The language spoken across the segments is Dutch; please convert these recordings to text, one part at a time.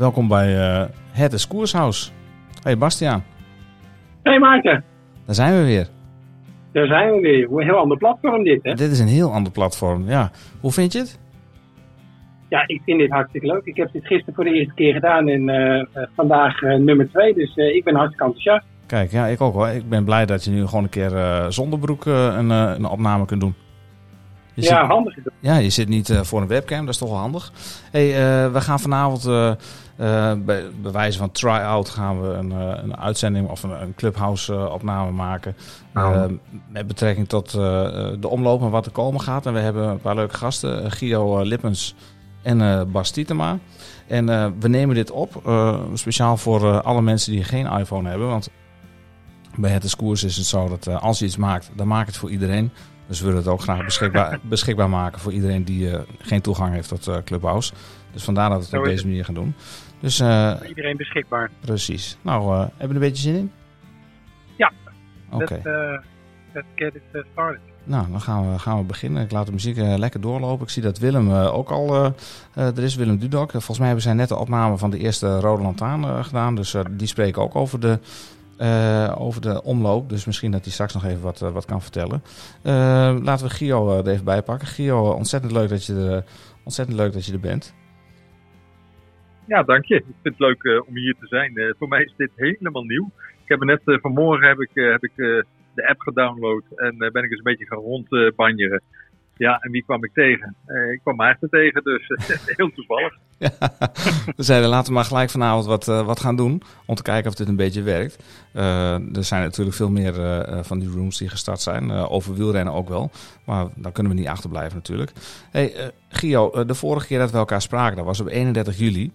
Welkom bij uh, Het is Koershuis. Hey Bastiaan. Hey Maarten. Daar zijn we weer. Daar zijn we weer. Een heel ander platform dit, hè? Dit is een heel ander platform, ja. Hoe vind je het? Ja, ik vind dit hartstikke leuk. Ik heb dit gisteren voor de eerste keer gedaan en uh, vandaag uh, nummer twee. Dus ik ben hartstikke enthousiast. Kijk, ja, ik ook wel. Ik ben blij dat je nu gewoon een keer zonder broek een, een opname kunt doen. Je ja, zit, handig. Ja, je zit niet uh, voor een webcam, dat is toch wel handig. Hey, uh, we gaan vanavond uh, bij, bij, wijze van try-out gaan we een, een uitzending of een, een clubhouse-opname maken. Oh. met betrekking tot de omloop en wat er komen gaat. En we hebben een paar leuke gasten, Gio Lippens en Bas Tietema. En we nemen dit op, speciaal voor alle mensen die geen iPhone hebben. Want bij het Koers is het zo dat als je iets maakt, dan maak het voor iedereen. Dus we willen het ook graag beschikbaar, beschikbaar maken voor iedereen die uh, geen toegang heeft tot uh, Clubhouse. Dus vandaar dat we het op deze manier gaan doen. Dus, uh, iedereen beschikbaar. Precies. Nou, hebben we een beetje zin in? Ja. Oké. Okay. Let's get it started. Nou, dan gaan we, gaan we beginnen. Ik laat de muziek lekker doorlopen. Ik zie dat Willem ook al er is, Willem Dudok. Volgens mij hebben zij net de opname van de eerste Rode Lantaan gedaan. Dus die spreken ook over de uh, over de omloop. Dus misschien dat hij straks nog even wat, uh, wat kan vertellen. Uh, laten we Gio er even bij pakken. Gio, ontzettend leuk dat je er, ontzettend leuk dat je er bent. Ja, dank je. Ik vind het leuk om hier te zijn. voor mij is dit helemaal nieuw. Ik heb net vanmorgen heb ik, heb ik de app gedownload en ben ik eens een beetje gaan rondbanjeren. Ja, en wie kwam ik tegen? Uh, ik kwam Maarten tegen, dus heel toevallig. We zeiden laten we maar gelijk vanavond wat, uh, wat gaan doen. Om te kijken of dit een beetje werkt. Uh, er zijn natuurlijk veel meer van die rooms die gestart zijn. over wielrennen ook wel. Maar daar kunnen we niet achterblijven natuurlijk. Hey, Gio, de vorige keer dat we elkaar spraken, dat was op 31 juli.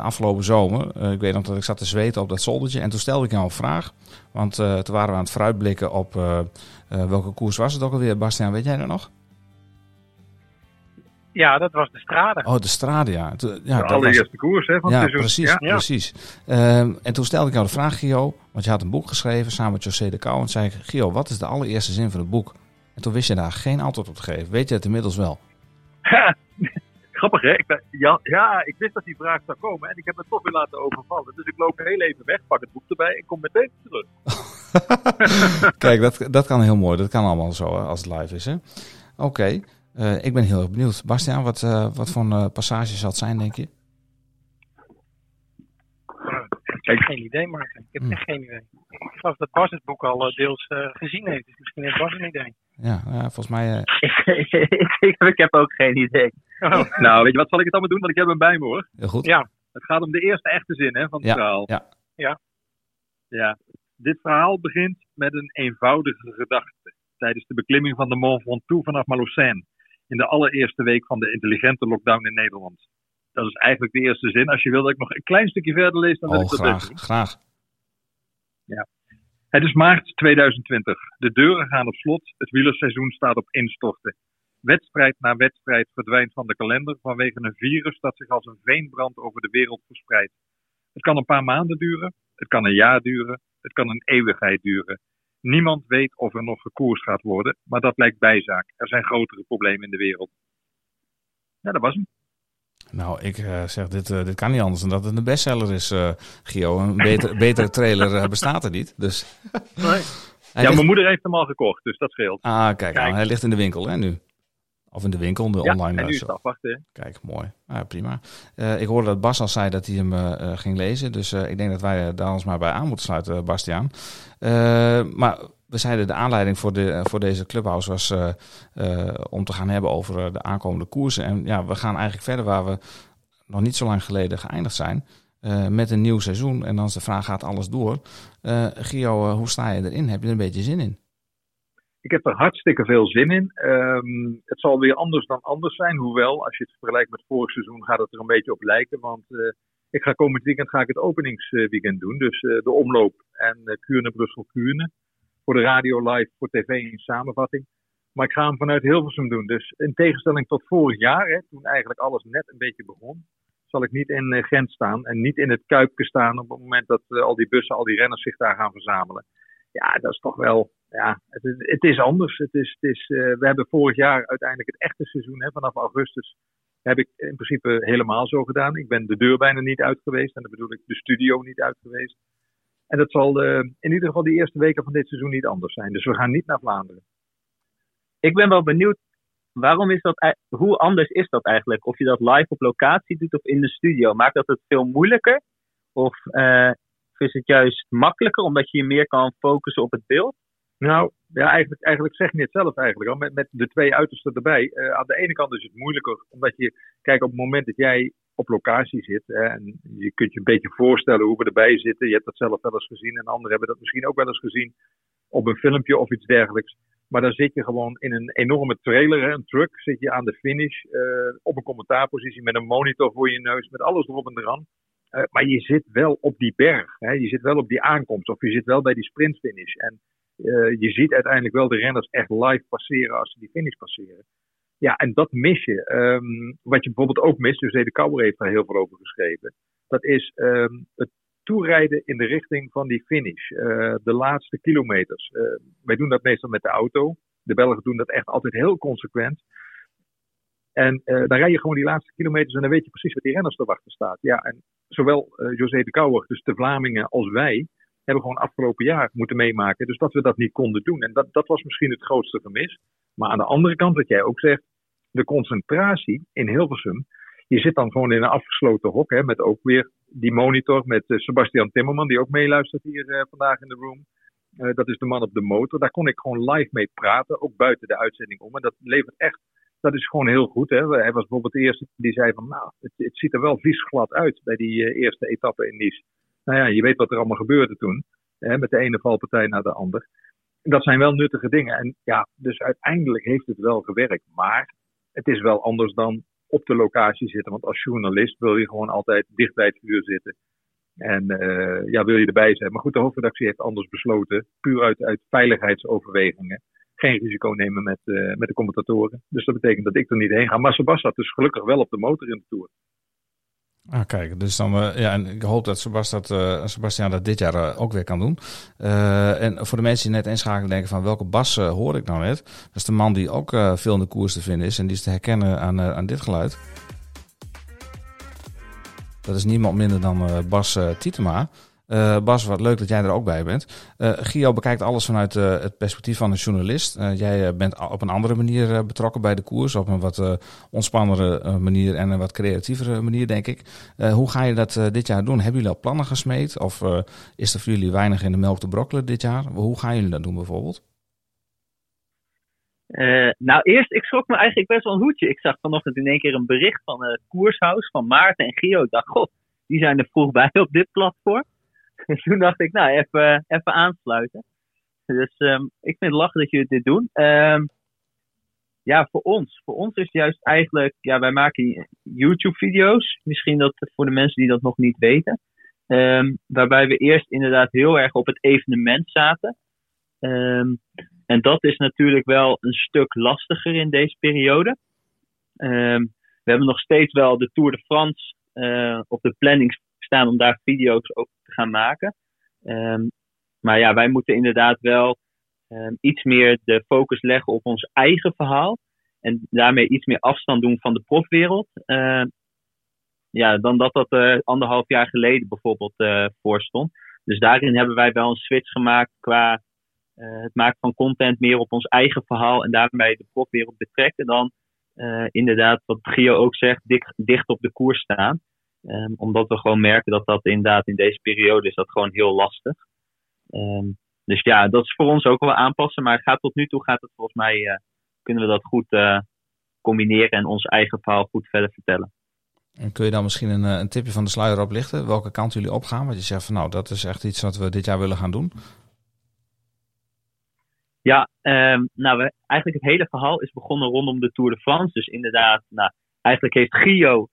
afgelopen zomer. ik weet nog dat ik zat te zweten op dat zoldertje. En toen stelde ik jou een vraag. Want toen waren we aan het vooruitblikken op welke koers was het ook alweer. Bastiaan, weet jij dat nog? Ja, dat was de Strade. Oh, de Strade, ja. ja de allereerste koers hè, van ja, het Precies, ja, precies. Uh, en toen stelde ik jou de vraag, Gio, want je had een boek geschreven samen met José de Cou. En zei ik, Gio, wat is de allereerste zin van het boek? En toen wist je daar geen antwoord op te geven. Weet je het inmiddels wel? Grappig hè? Ik ja, ja, ik wist dat die vraag zou komen en ik heb het toch weer laten overvallen. Dus ik loop heel even weg, pak het boek erbij en kom meteen terug. Kijk, dat, dat kan heel mooi. Dat kan allemaal zo hè, als het live is hè. Oké. Uh, ik ben heel erg benieuwd. Bastiaan, wat, uh, wat voor een uh, passage zal het zijn, denk je? Ik heb geen idee, Martin. Ik heb hmm. echt geen idee. Ik geloof dat Bas het boek al deels gezien heeft. Dus misschien heeft Bas een idee. Ja, volgens mij... ik, heb ook geen idee. Oh. Nou, weet je wat zal ik het allemaal doen? Want ik heb hem bij me, hoor. Heel goed. Ja. Het gaat om de eerste echte zin hè, van het ja, verhaal. Ja. ja. Ja. Dit verhaal begint met een eenvoudige gedachte. Tijdens de beklimming van de Mont Ventoux vanaf Malocène in de allereerste week van de intelligente lockdown in Nederland. Dat is eigenlijk de eerste zin. Als je wil dat ik nog een klein stukje verder lees, dan wil oh, ik dat graag, graag. Ja. Het is maart 2020. De deuren gaan op slot. Het wielerseizoen staat op instorten. Wedstrijd na wedstrijd verdwijnt van de kalender vanwege een virus dat zich als een veenbrand over de wereld verspreidt. Het kan een paar maanden duren, het kan een jaar duren, het kan een eeuwigheid duren. Niemand weet of er nog gekoerst gaat worden, maar dat lijkt bijzaak. Er zijn grotere problemen in de wereld. Ja, dat was hem. Nou, ik uh, zeg, dit, uh, dit kan niet anders dan dat het een bestseller is, uh, Gio. Een beter, betere trailer bestaat er niet. Dus. Nee. ja, mijn moeder heeft hem al gekocht, dus dat scheelt. Ah, kijk, kijk. Nou, hij ligt in de winkel hè, nu. Of in de winkel, de ja, online. En nu is het afwachten. Kijk, mooi. Ah, prima. Uh, ik hoorde dat Bas al zei dat hij hem uh, ging lezen. Dus uh, ik denk dat wij daar ons maar bij aan moeten sluiten, Bastiaan. maar we zeiden de aanleiding voor, de, voor deze clubhouse was om te gaan hebben over de aankomende koersen. En ja, we gaan eigenlijk verder waar we nog niet zo lang geleden geëindigd zijn. met een nieuw seizoen. En dan is de vraag, gaat alles door? Gio, hoe sta je erin? Heb je er een beetje zin in? Ik heb er hartstikke veel zin in. Um, het zal weer anders dan anders zijn. Hoewel, als je het vergelijkt met vorig seizoen, gaat het er een beetje op lijken. Want uh, ik ga komend weekend ga ik het openingsweekend doen. Dus uh, de omloop en uh, Kuurne, Brussel, Kuurne. Voor de radio live, voor tv in samenvatting. Maar ik ga hem vanuit Hilversum doen. Dus in tegenstelling tot vorig jaar, hè, toen eigenlijk alles net een beetje begon, zal ik niet in Gent staan en niet in het Kuipje staan op het moment dat al die bussen, al die renners zich daar gaan verzamelen. Ja, dat is toch wel ja, het het is anders. Het is, het is, uh, we hebben vorig jaar uiteindelijk het echte seizoen hè, vanaf augustus heb ik in principe helemaal zo gedaan. Ik ben de deur bijna niet uit geweest. En dan bedoel ik de studio niet uit geweest. En dat zal uh, in ieder geval de eerste weken van dit seizoen niet anders zijn. Dus we gaan niet naar Vlaanderen. Ik ben wel benieuwd, waarom is dat, hoe anders is dat eigenlijk? Of je dat live op locatie doet of in de studio? Maakt dat het veel moeilijker? Of uh, is het juist makkelijker omdat je je meer kan focussen op het beeld? Nou, ja, eigenlijk, eigenlijk zeg je het zelf eigenlijk al. Met, met de twee uitersten erbij. Uh, aan de ene kant is het moeilijker, omdat je, kijk, op het moment dat jij op locatie zit. Hè, en je kunt je een beetje voorstellen hoe we erbij zitten. Je hebt dat zelf wel eens gezien en anderen hebben dat misschien ook wel eens gezien op een filmpje of iets dergelijks. Maar dan zit je gewoon in een enorme trailer, hè, een truck, zit je aan de finish, uh, op een commentaarpositie met een monitor voor je neus, met alles erop en eraan. Uh, maar je zit wel op die berg, hè, je zit wel op die aankomst of je zit wel bij die sprintfinish. En je ziet uiteindelijk wel de renners echt live passeren als ze die finish passeren. Ja, en dat mis je. Um, wat je bijvoorbeeld ook mist, José de Kouwer heeft daar heel veel over geschreven. Dat is um, het toerijden in de richting van die finish. Uh, de laatste kilometers. Uh, wij doen dat meestal met de auto. De Belgen doen dat echt altijd heel consequent. En dan rij je gewoon die laatste kilometers en dan weet je precies wat die renners te wachten staat. Ja, en zowel José de Kouwer, dus de Vlamingen, als wij hebben gewoon afgelopen jaar moeten meemaken. Dus dat we dat niet konden doen. En dat, dat was misschien het grootste gemis. Maar aan de andere kant, wat jij ook zegt, de concentratie in Hilversum. Je zit dan gewoon in een afgesloten hok, hè, met ook weer die monitor met uh, Sebastian Timmerman, die ook meeluistert hier uh, vandaag in de room. Uh, dat is de man op de motor. Daar kon ik gewoon live mee praten, ook buiten de uitzending om. En dat levert echt, dat is gewoon heel goed. Hè. Hij was bijvoorbeeld de eerste die zei van, nou, het, het ziet er wel viesglad uit bij die eerste etappe in Nice. Nou ja, je weet wat er allemaal gebeurde toen, hè, met de ene valpartij naar de ander dat zijn wel nuttige dingen. En ja, dus uiteindelijk heeft het wel gewerkt. Maar het is wel anders dan op de locatie zitten. Want als journalist wil je gewoon altijd dicht bij het vuur zitten. En uh, ja, wil je erbij zijn. Maar goed, de hoofdredactie heeft anders besloten. Puur uit, uit veiligheidsoverwegingen. Geen risico nemen met, uh, met de commentatoren. Dus dat betekent dat ik er niet heen ga. Maar Sebastian dus gelukkig wel op de motor in de Tour. Ah, kijk, dus dan, uh, ja, en ik hoop dat uh, Sebastian dat dit jaar uh, ook weer kan doen. en voor de mensen die net inschakelen denken van welke bas hoor ik nou net? Dat is de man die ook veel in de koers te vinden is en die is te herkennen aan, aan dit geluid. Dat is niemand minder dan Bas Tietema. Uh, Bas, wat leuk dat jij er ook bij bent. Uh, Gio bekijkt alles vanuit uh, het perspectief van een journalist. jij bent op een andere manier betrokken bij de koers, op een wat ontspannere manier en een wat creatievere manier, denk ik. hoe ga je dat dit jaar doen? Hebben jullie al plannen gesmeed? Of is er voor jullie weinig in de melk te brokkelen dit jaar? Hoe gaan jullie dat doen bijvoorbeeld? nou, eerst, ik schrok me eigenlijk best wel een hoedje. Ik zag vanochtend in één keer een bericht van Koershuis van Maarten en Gio. Ik dacht, god, die zijn er vroeg bij op dit platform. Toen dacht ik, nou, even, even aansluiten. Dus um, ik vind het lachen dat jullie dit doen. Um, ja, voor ons. Voor ons is juist eigenlijk, ja, wij maken YouTube-video's. Misschien dat voor de mensen die dat nog niet weten. Um, waarbij we eerst inderdaad heel erg op het evenement zaten. En dat is natuurlijk wel een stuk lastiger in deze periode. We hebben nog steeds wel de Tour de France uh, op de planning staan om daar video's over gaan maken. Um, maar ja, wij moeten inderdaad wel um, iets meer de focus leggen op ons eigen verhaal. En daarmee iets meer afstand doen van de profwereld. Uh, ja, dan dat dat uh, anderhalf jaar geleden bijvoorbeeld uh, voor stond. Dus daarin hebben wij wel een switch gemaakt qua het maken van content meer op ons eigen verhaal en daarmee de profwereld betrekken dan inderdaad, wat Gio ook zegt, dicht op de koers staan. Um, omdat we gewoon merken dat dat inderdaad in deze periode is dat gewoon heel lastig. Um, dus ja, dat is voor ons ook wel aanpassen. Maar het gaat tot nu toe gaat het volgens mij, uh, kunnen we dat goed uh, combineren en ons eigen verhaal goed verder vertellen. En kun je dan misschien een, eh, een tipje van de sluier oplichten? Welke kant jullie opgaan? Want je zegt van nou, dat is echt iets wat we dit jaar willen gaan doen. Ja, um, nou, we, eigenlijk het hele verhaal is begonnen rondom de Tour de France. Dus inderdaad, nou, eigenlijk heeft Gio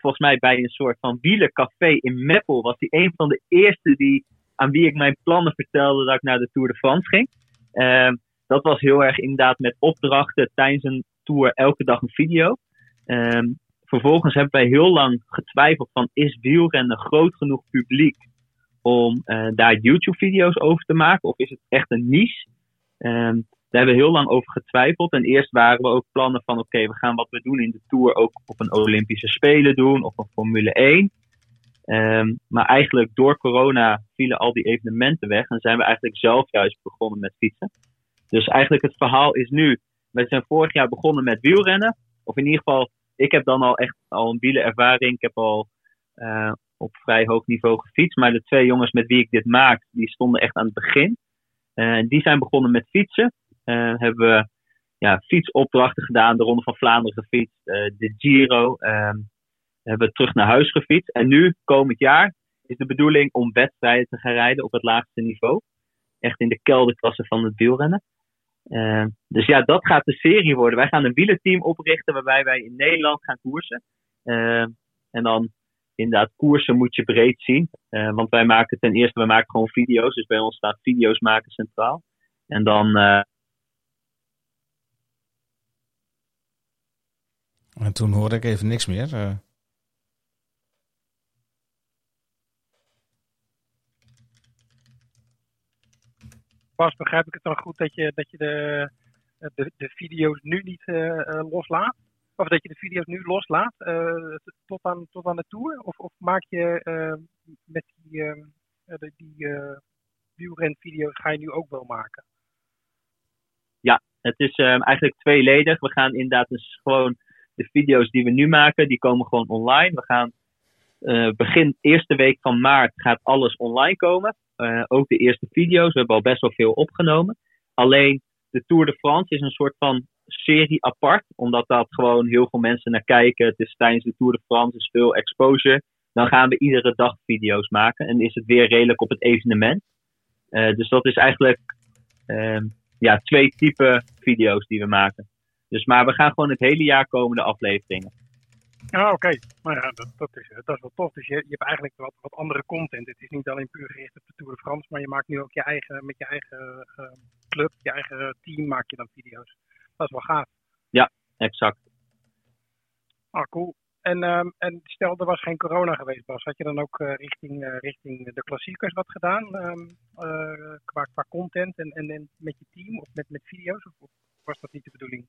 volgens mij bij een soort van wielencafé in Meppel was hij een van de eerste die, aan wie ik mijn plannen vertelde dat ik naar de Tour de France ging. Uh, dat was heel erg inderdaad met opdrachten tijdens een tour elke dag een video. Uh, vervolgens hebben wij heel lang getwijfeld van is wielrennen groot genoeg publiek om uh, daar YouTube video's over te maken of is het echt een niche? Daar hebben we heel lang over getwijfeld. En eerst waren we ook plannen van oké, we gaan wat we doen in de Tour ook op een Olympische Spelen doen of een Formule 1. Ehm, maar eigenlijk door corona vielen al die evenementen weg en zijn we eigenlijk zelf juist begonnen met fietsen. Dus eigenlijk het verhaal is nu, we zijn vorig jaar begonnen met wielrennen. Of in ieder geval, ik heb dan al echt al een wielerervaring. Ik heb al uh, op vrij hoog niveau gefietst. Maar de twee jongens met wie ik dit maak, die stonden echt aan het begin. Uh, die zijn begonnen met fietsen. Uh, hebben we ja, fietsopdrachten gedaan, de Ronde van Vlaanderen gefietst, de Giro. Ehm, hebben we terug naar huis gefietst. En nu, komend jaar, is de bedoeling om wedstrijden te gaan rijden op het laagste niveau. Echt in de kelderklasse van het wielrennen. Uh, dus ja, dat gaat de serie worden. Wij gaan een wielerteam oprichten waarbij wij in Nederland gaan koersen. Uh, en dan inderdaad, koersen moet je breed zien. Want wij maken ten eerste, wij maken gewoon video's. Dus bij ons staat video's maken centraal. En dan. En toen hoorde ik even niks meer. Pas begrijp ik het dan goed dat je, dat je de, de, de video's nu niet uh, loslaat? Of dat je de video's nu loslaat uh, tot, aan, tot aan de tour? Of, of maak je uh, met die, die wielrenvideo's ga je nu ook wel maken? Ja, het is eigenlijk tweeledig. We gaan inderdaad dus gewoon de video's die we nu maken, die komen gewoon online. We gaan begin eerste week van maart gaat alles online komen. Uh, ook de eerste video's. We hebben al best wel veel opgenomen. Alleen de Tour de France is een soort van serie apart. Omdat dat gewoon heel veel mensen naar kijken. Het is tijdens de Tour de France is veel exposure. Dan gaan we iedere dag video's maken. En is het weer redelijk op het evenement. Uh, dus dat is eigenlijk uh, ja, twee typen video's die we maken. Dus, maar we gaan gewoon het hele jaar komende afleveringen. Ja, oké. Okay. Maar ja, dat, dat, is, dat is wel tof. Dus je, je hebt eigenlijk wat, wat andere content. Het is niet alleen puur gericht op de Tour de France, maar je maakt nu ook je eigen, met je eigen uh, club, je eigen team maak je dan video's. Dat is wel gaaf. Ja, exact. Ah, cool. En, um, en stel, er was geen corona geweest, Bas. Had je dan ook uh, richting, uh, richting de klassiekers wat gedaan? Um, qua, qua content en, en, en met je team of met, met video's? Of, of was dat niet de bedoeling?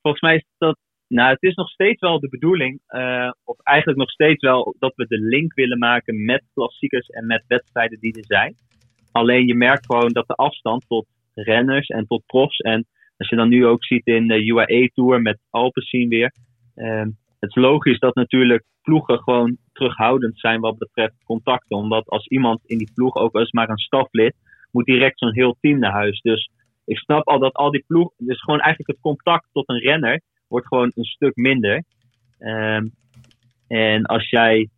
Volgens mij is dat nou, het is nog steeds wel de bedoeling, uh, of eigenlijk nog steeds wel dat we de link willen maken met klassiekers en met wedstrijden die er zijn. Alleen je merkt gewoon dat de afstand tot renners en tot profs, en als je dan nu ook ziet in de UAE Tour met Alpecin weer, uh, het is logisch dat natuurlijk ploegen gewoon terughoudend zijn wat betreft contacten. Omdat als iemand in die ploeg, ook als maar een staflid, moet direct zo'n heel team naar huis. Dus ik snap al dat al die ploeg, dus gewoon eigenlijk het contact tot een renner, wordt gewoon een stuk minder. Um, en als jij,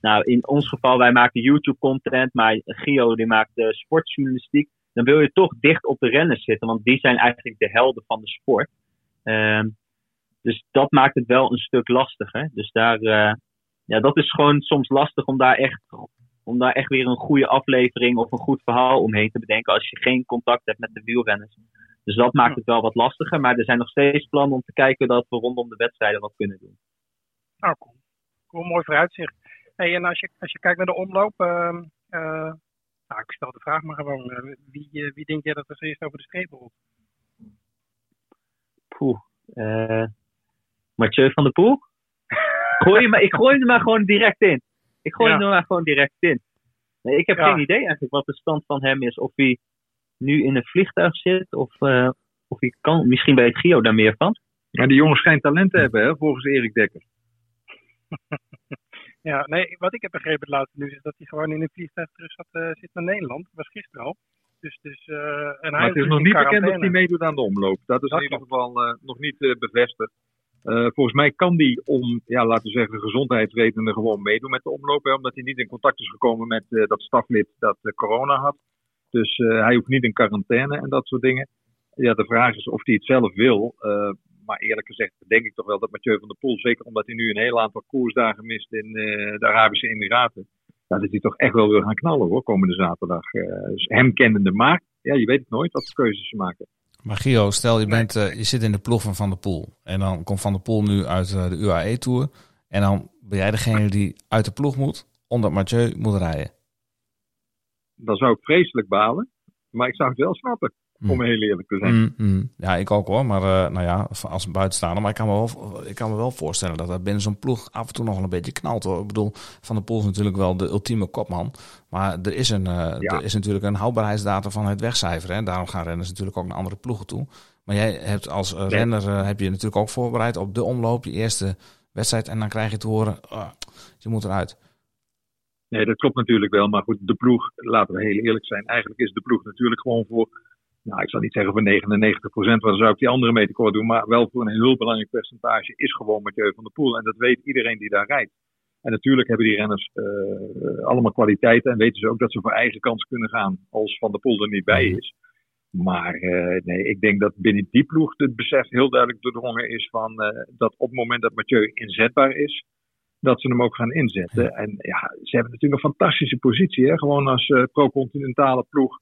nou in ons geval, wij maken YouTube-content, maar Gio die maakt de sportjournalistiek, dan wil je toch dicht op de renners zitten, want die zijn eigenlijk de helden van de sport. Um, dus dat maakt het wel een stuk lastiger. Dus daar, uh, ja, dat is gewoon soms lastig om daar echt om daar echt weer een goede aflevering of een goed verhaal omheen te bedenken als je geen contact hebt met de wielrenners. Dus dat maakt het wel wat lastiger. Maar er zijn nog steeds plannen om te kijken dat we rondom de wedstrijden wat kunnen doen. Nou, cool. cool mooi vooruitzicht. Hey, en als je, als je kijkt naar de omloop, uh, uh, nou, ik stel de vraag maar gewoon. Uh, wie, uh, wie denk jij dat er eerst over de streep rolt? Poeh. Mathieu van der Poel? gooi maar, ik gooi hem maar gewoon direct in. Ik gooi ja. hem er maar gewoon direct in. Nee, ik heb ja. geen idee eigenlijk wat de stand van hem is. Of hij nu in een vliegtuig zit. Of, uh, of hij kan, misschien weet Gio daar meer van. Ja, die jongen schijnt talent te hebben, hè, volgens Erik Dekker. ja, nee, wat ik heb begrepen het laatste nieuws is dat hij gewoon in een vliegtuig terug zat, uh, zit naar Nederland. Dat was gisteren al. Dus, dus, uh, en maar het is nog niet bekend of hij meedoet aan de omloop. Dat is dat in ieder geval uh, nog niet uh, bevestigd. Uh, volgens mij kan die om, ja, laten we zeggen, gezondheidsredenen gewoon meedoen met de omloop. Hè, omdat hij niet in contact is gekomen met uh, dat staflid dat uh, corona had. Dus hij hoeft niet in quarantaine en dat soort dingen. Ja, de vraag is of hij het zelf wil. Maar eerlijk gezegd denk ik toch wel dat Mathieu van der Poel, zeker omdat hij nu een heel aantal koersdagen mist in de Arabische Emiraten, ja, dat hij toch echt wel wil gaan knallen hoor, komende zaterdag. dus hem kennende maar, ja, je weet het nooit wat voor keuzes ze maken. Maar Gio, stel je, bent, je zit in de ploeg van Van der Poel. En dan komt Van der Poel nu uit de UAE-tour. En dan ben jij degene die uit de ploeg moet, omdat Mathieu moet rijden dan zou ik vreselijk balen. Maar ik zou het wel snappen. Om heel eerlijk te zijn. Mm, mm. Ja, ik ook hoor. Maar uh, nou ja, als buitenstaander. Maar ik kan me wel, ik kan me wel voorstellen dat dat binnen zo'n ploeg af en toe nog een beetje knalt hoor. Ik bedoel, Van der Poel is natuurlijk wel de ultieme kopman. Maar er is, een, uh, er is natuurlijk een houdbaarheidsdatum van het wegcijferen. En daarom gaan renners natuurlijk ook naar andere ploegen toe. Maar jij hebt als uh, renner heb je natuurlijk ook voorbereid op de omloop, je eerste wedstrijd. En dan krijg je te horen, oh, je moet eruit. Nee, dat klopt natuurlijk wel. Maar goed, de ploeg, laten we heel eerlijk zijn. Eigenlijk is de ploeg natuurlijk gewoon voor, nou ik zal niet zeggen voor 99 procent, want dan zou ik die andere mee tekort doen. Maar wel voor een heel belangrijk percentage is gewoon Mathieu van der Poel. En dat weet iedereen die daar rijdt. En natuurlijk hebben die renners uh, allemaal kwaliteiten en weten ze ook dat ze voor eigen kans kunnen gaan als Van der Poel er niet bij is. Maar uh, nee, ik denk dat binnen die ploeg het besef heel duidelijk doordrongen is van uh, dat op het moment dat Mathieu inzetbaar is, dat ze hem ook gaan inzetten. En ja, ze hebben natuurlijk een fantastische positie. Hè? Gewoon als uh, pro-continentale ploeg.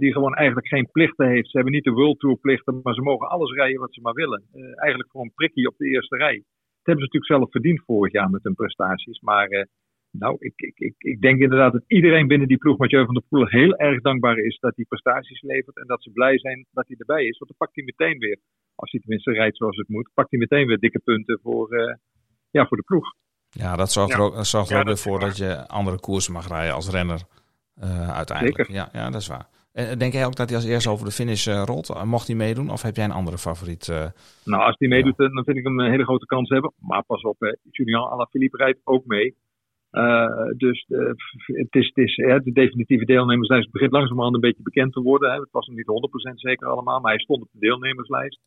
Die gewoon eigenlijk geen plichten heeft. Ze hebben niet de World Tour plichten, maar ze mogen alles rijden wat ze maar willen. Uh, eigenlijk gewoon prikkie op de eerste rij. Dat hebben ze natuurlijk zelf verdiend vorig jaar met hun prestaties. Maar uh, nou, ik, ik, ik, ik denk inderdaad dat iedereen binnen die ploeg Mathieu van der Poel heel erg dankbaar is dat hij prestaties levert. En dat ze blij zijn dat hij erbij is. Want dan pakt hij meteen weer, als hij tenminste rijdt zoals het moet, pakt hij meteen weer dikke punten voor, ja, voor de ploeg. Ja, dat zorgt er ook, dat zorgt er ook weer voor dat je andere koersen mag rijden als renner uh, uiteindelijk. Zeker. Ja, ja, dat is waar. En denk jij ook dat hij als eerste over de finish uh, rolt? Mocht hij meedoen? Of heb jij een andere favoriet? Uh, nou, als hij meedoet, ja. dan vind ik hem een hele grote kans hebben. Maar pas op, hè. Julian Alaphilippe rijdt ook mee. dus het is, het is, de definitieve deelnemerslijst begint langzamerhand een beetje bekend te worden. Hè. Het was nog niet 100% zeker allemaal, maar hij stond op de deelnemerslijst.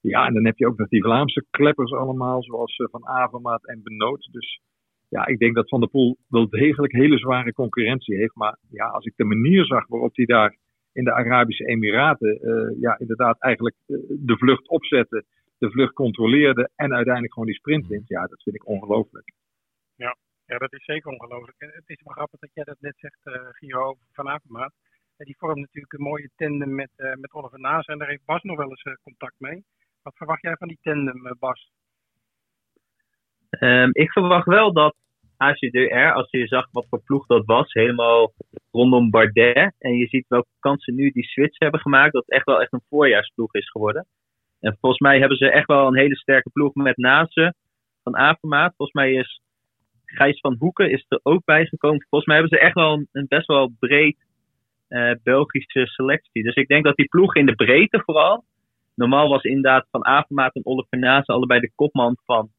Ja, en dan heb je ook nog die Vlaamse kleppers allemaal, zoals Van Avermaat en Benoot. Dus ja, ik denk dat Van der Poel wel degelijk hele zware concurrentie heeft. Maar ja, als ik de manier zag waarop hij daar in de Arabische Emiraten, uh, ja, inderdaad eigenlijk de vlucht opzette, de vlucht controleerde en uiteindelijk gewoon die sprint wint, ja, dat vind ik ongelooflijk. Ja, ja, dat is zeker ongelooflijk. Het is wel grappig dat jij dat net zegt, uh, Gio, van Avermaat. Die vormt natuurlijk een mooie tandem met, uh, met Oliver Naas en daar heeft Bas nog wel eens contact mee. Wat verwacht jij van die tandem, Bas? Um, ik verwacht wel dat ACDR, als je zag wat voor ploeg dat was, helemaal rondom Bardet. En je ziet welke kansen nu die switch hebben gemaakt, dat het echt wel echt een voorjaarsploeg is geworden. En volgens mij hebben ze echt wel een hele sterke ploeg met Nase van Avermaat. Volgens mij is Gijs van Hoeken is er ook bijgekomen. Volgens mij hebben ze echt wel een, best wel breed uh, Belgische selectie. Dus ik denk dat die ploeg in de breedte vooral. Normaal was inderdaad van Avermaat en Oliver Nase allebei de kopman van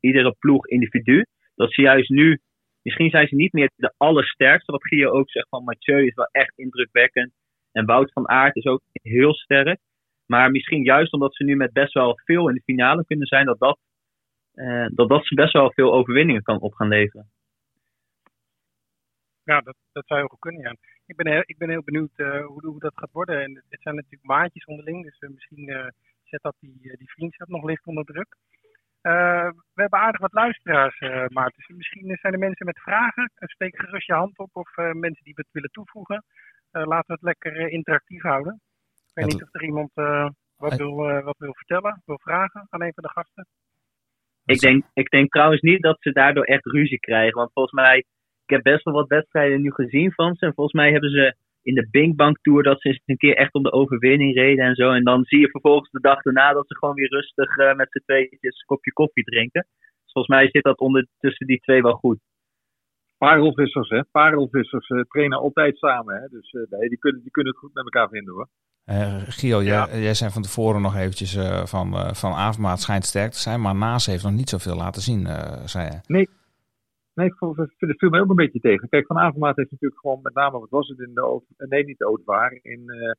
iedere ploeg individu. Dat ze juist nu, misschien zijn ze niet meer de allersterkste. Wat Gio ook zegt van Mathieu is wel echt indrukwekkend. En Wout van Aert is ook heel sterk. Maar misschien juist omdat ze nu met best wel veel in de finale kunnen zijn, dat dat, uh, dat, dat ze best wel veel overwinningen kan op gaan leveren. Ja, dat, dat zou heel goed kunnen, ja. Ik ben heel, ik ben heel benieuwd uh, hoe, hoe dat gaat worden. En het zijn natuurlijk maatjes onderling, dus uh, misschien zet dat die, die vriendschap nog licht onder druk. Uh, we hebben aardig wat luisteraars, uh, Maarten. Dus misschien zijn er mensen met vragen. Steek gerust je hand op of uh, mensen die wat willen toevoegen. laten we het lekker interactief houden. Ik weet niet of er iemand wat, wil, wat wil vertellen, wil vragen aan een van de gasten. Ik denk, ik denk trouwens niet dat ze daardoor echt ruzie krijgen. Want volgens mij, ik heb best wel wat wedstrijden nu gezien van ze. En volgens mij hebben ze in de Binkbank Tour dat ze eens een keer echt om de overwinning reden en zo. En dan zie je vervolgens de dag daarna dat ze gewoon weer rustig uh, met z'n tweetjes een kopje koffie drinken. Dus volgens mij zit dat onder, tussen die twee wel goed. Parelvissers, hè? Parelvissers uh, trainen altijd samen, hè? Dus uh, nee, die, kunnen, die kunnen het goed met elkaar vinden, hoor. Gio, ja. jij, jij zei van tevoren nog eventjes van, van Avermaat schijnt sterk te zijn, maar Naas heeft nog niet zoveel laten zien, zei je. Nee, Nee, het viel mij ook een beetje tegen. Kijk, Van Avermaat heeft natuurlijk gewoon met name, wat was het in de, nee niet de Oudwaar, in uh,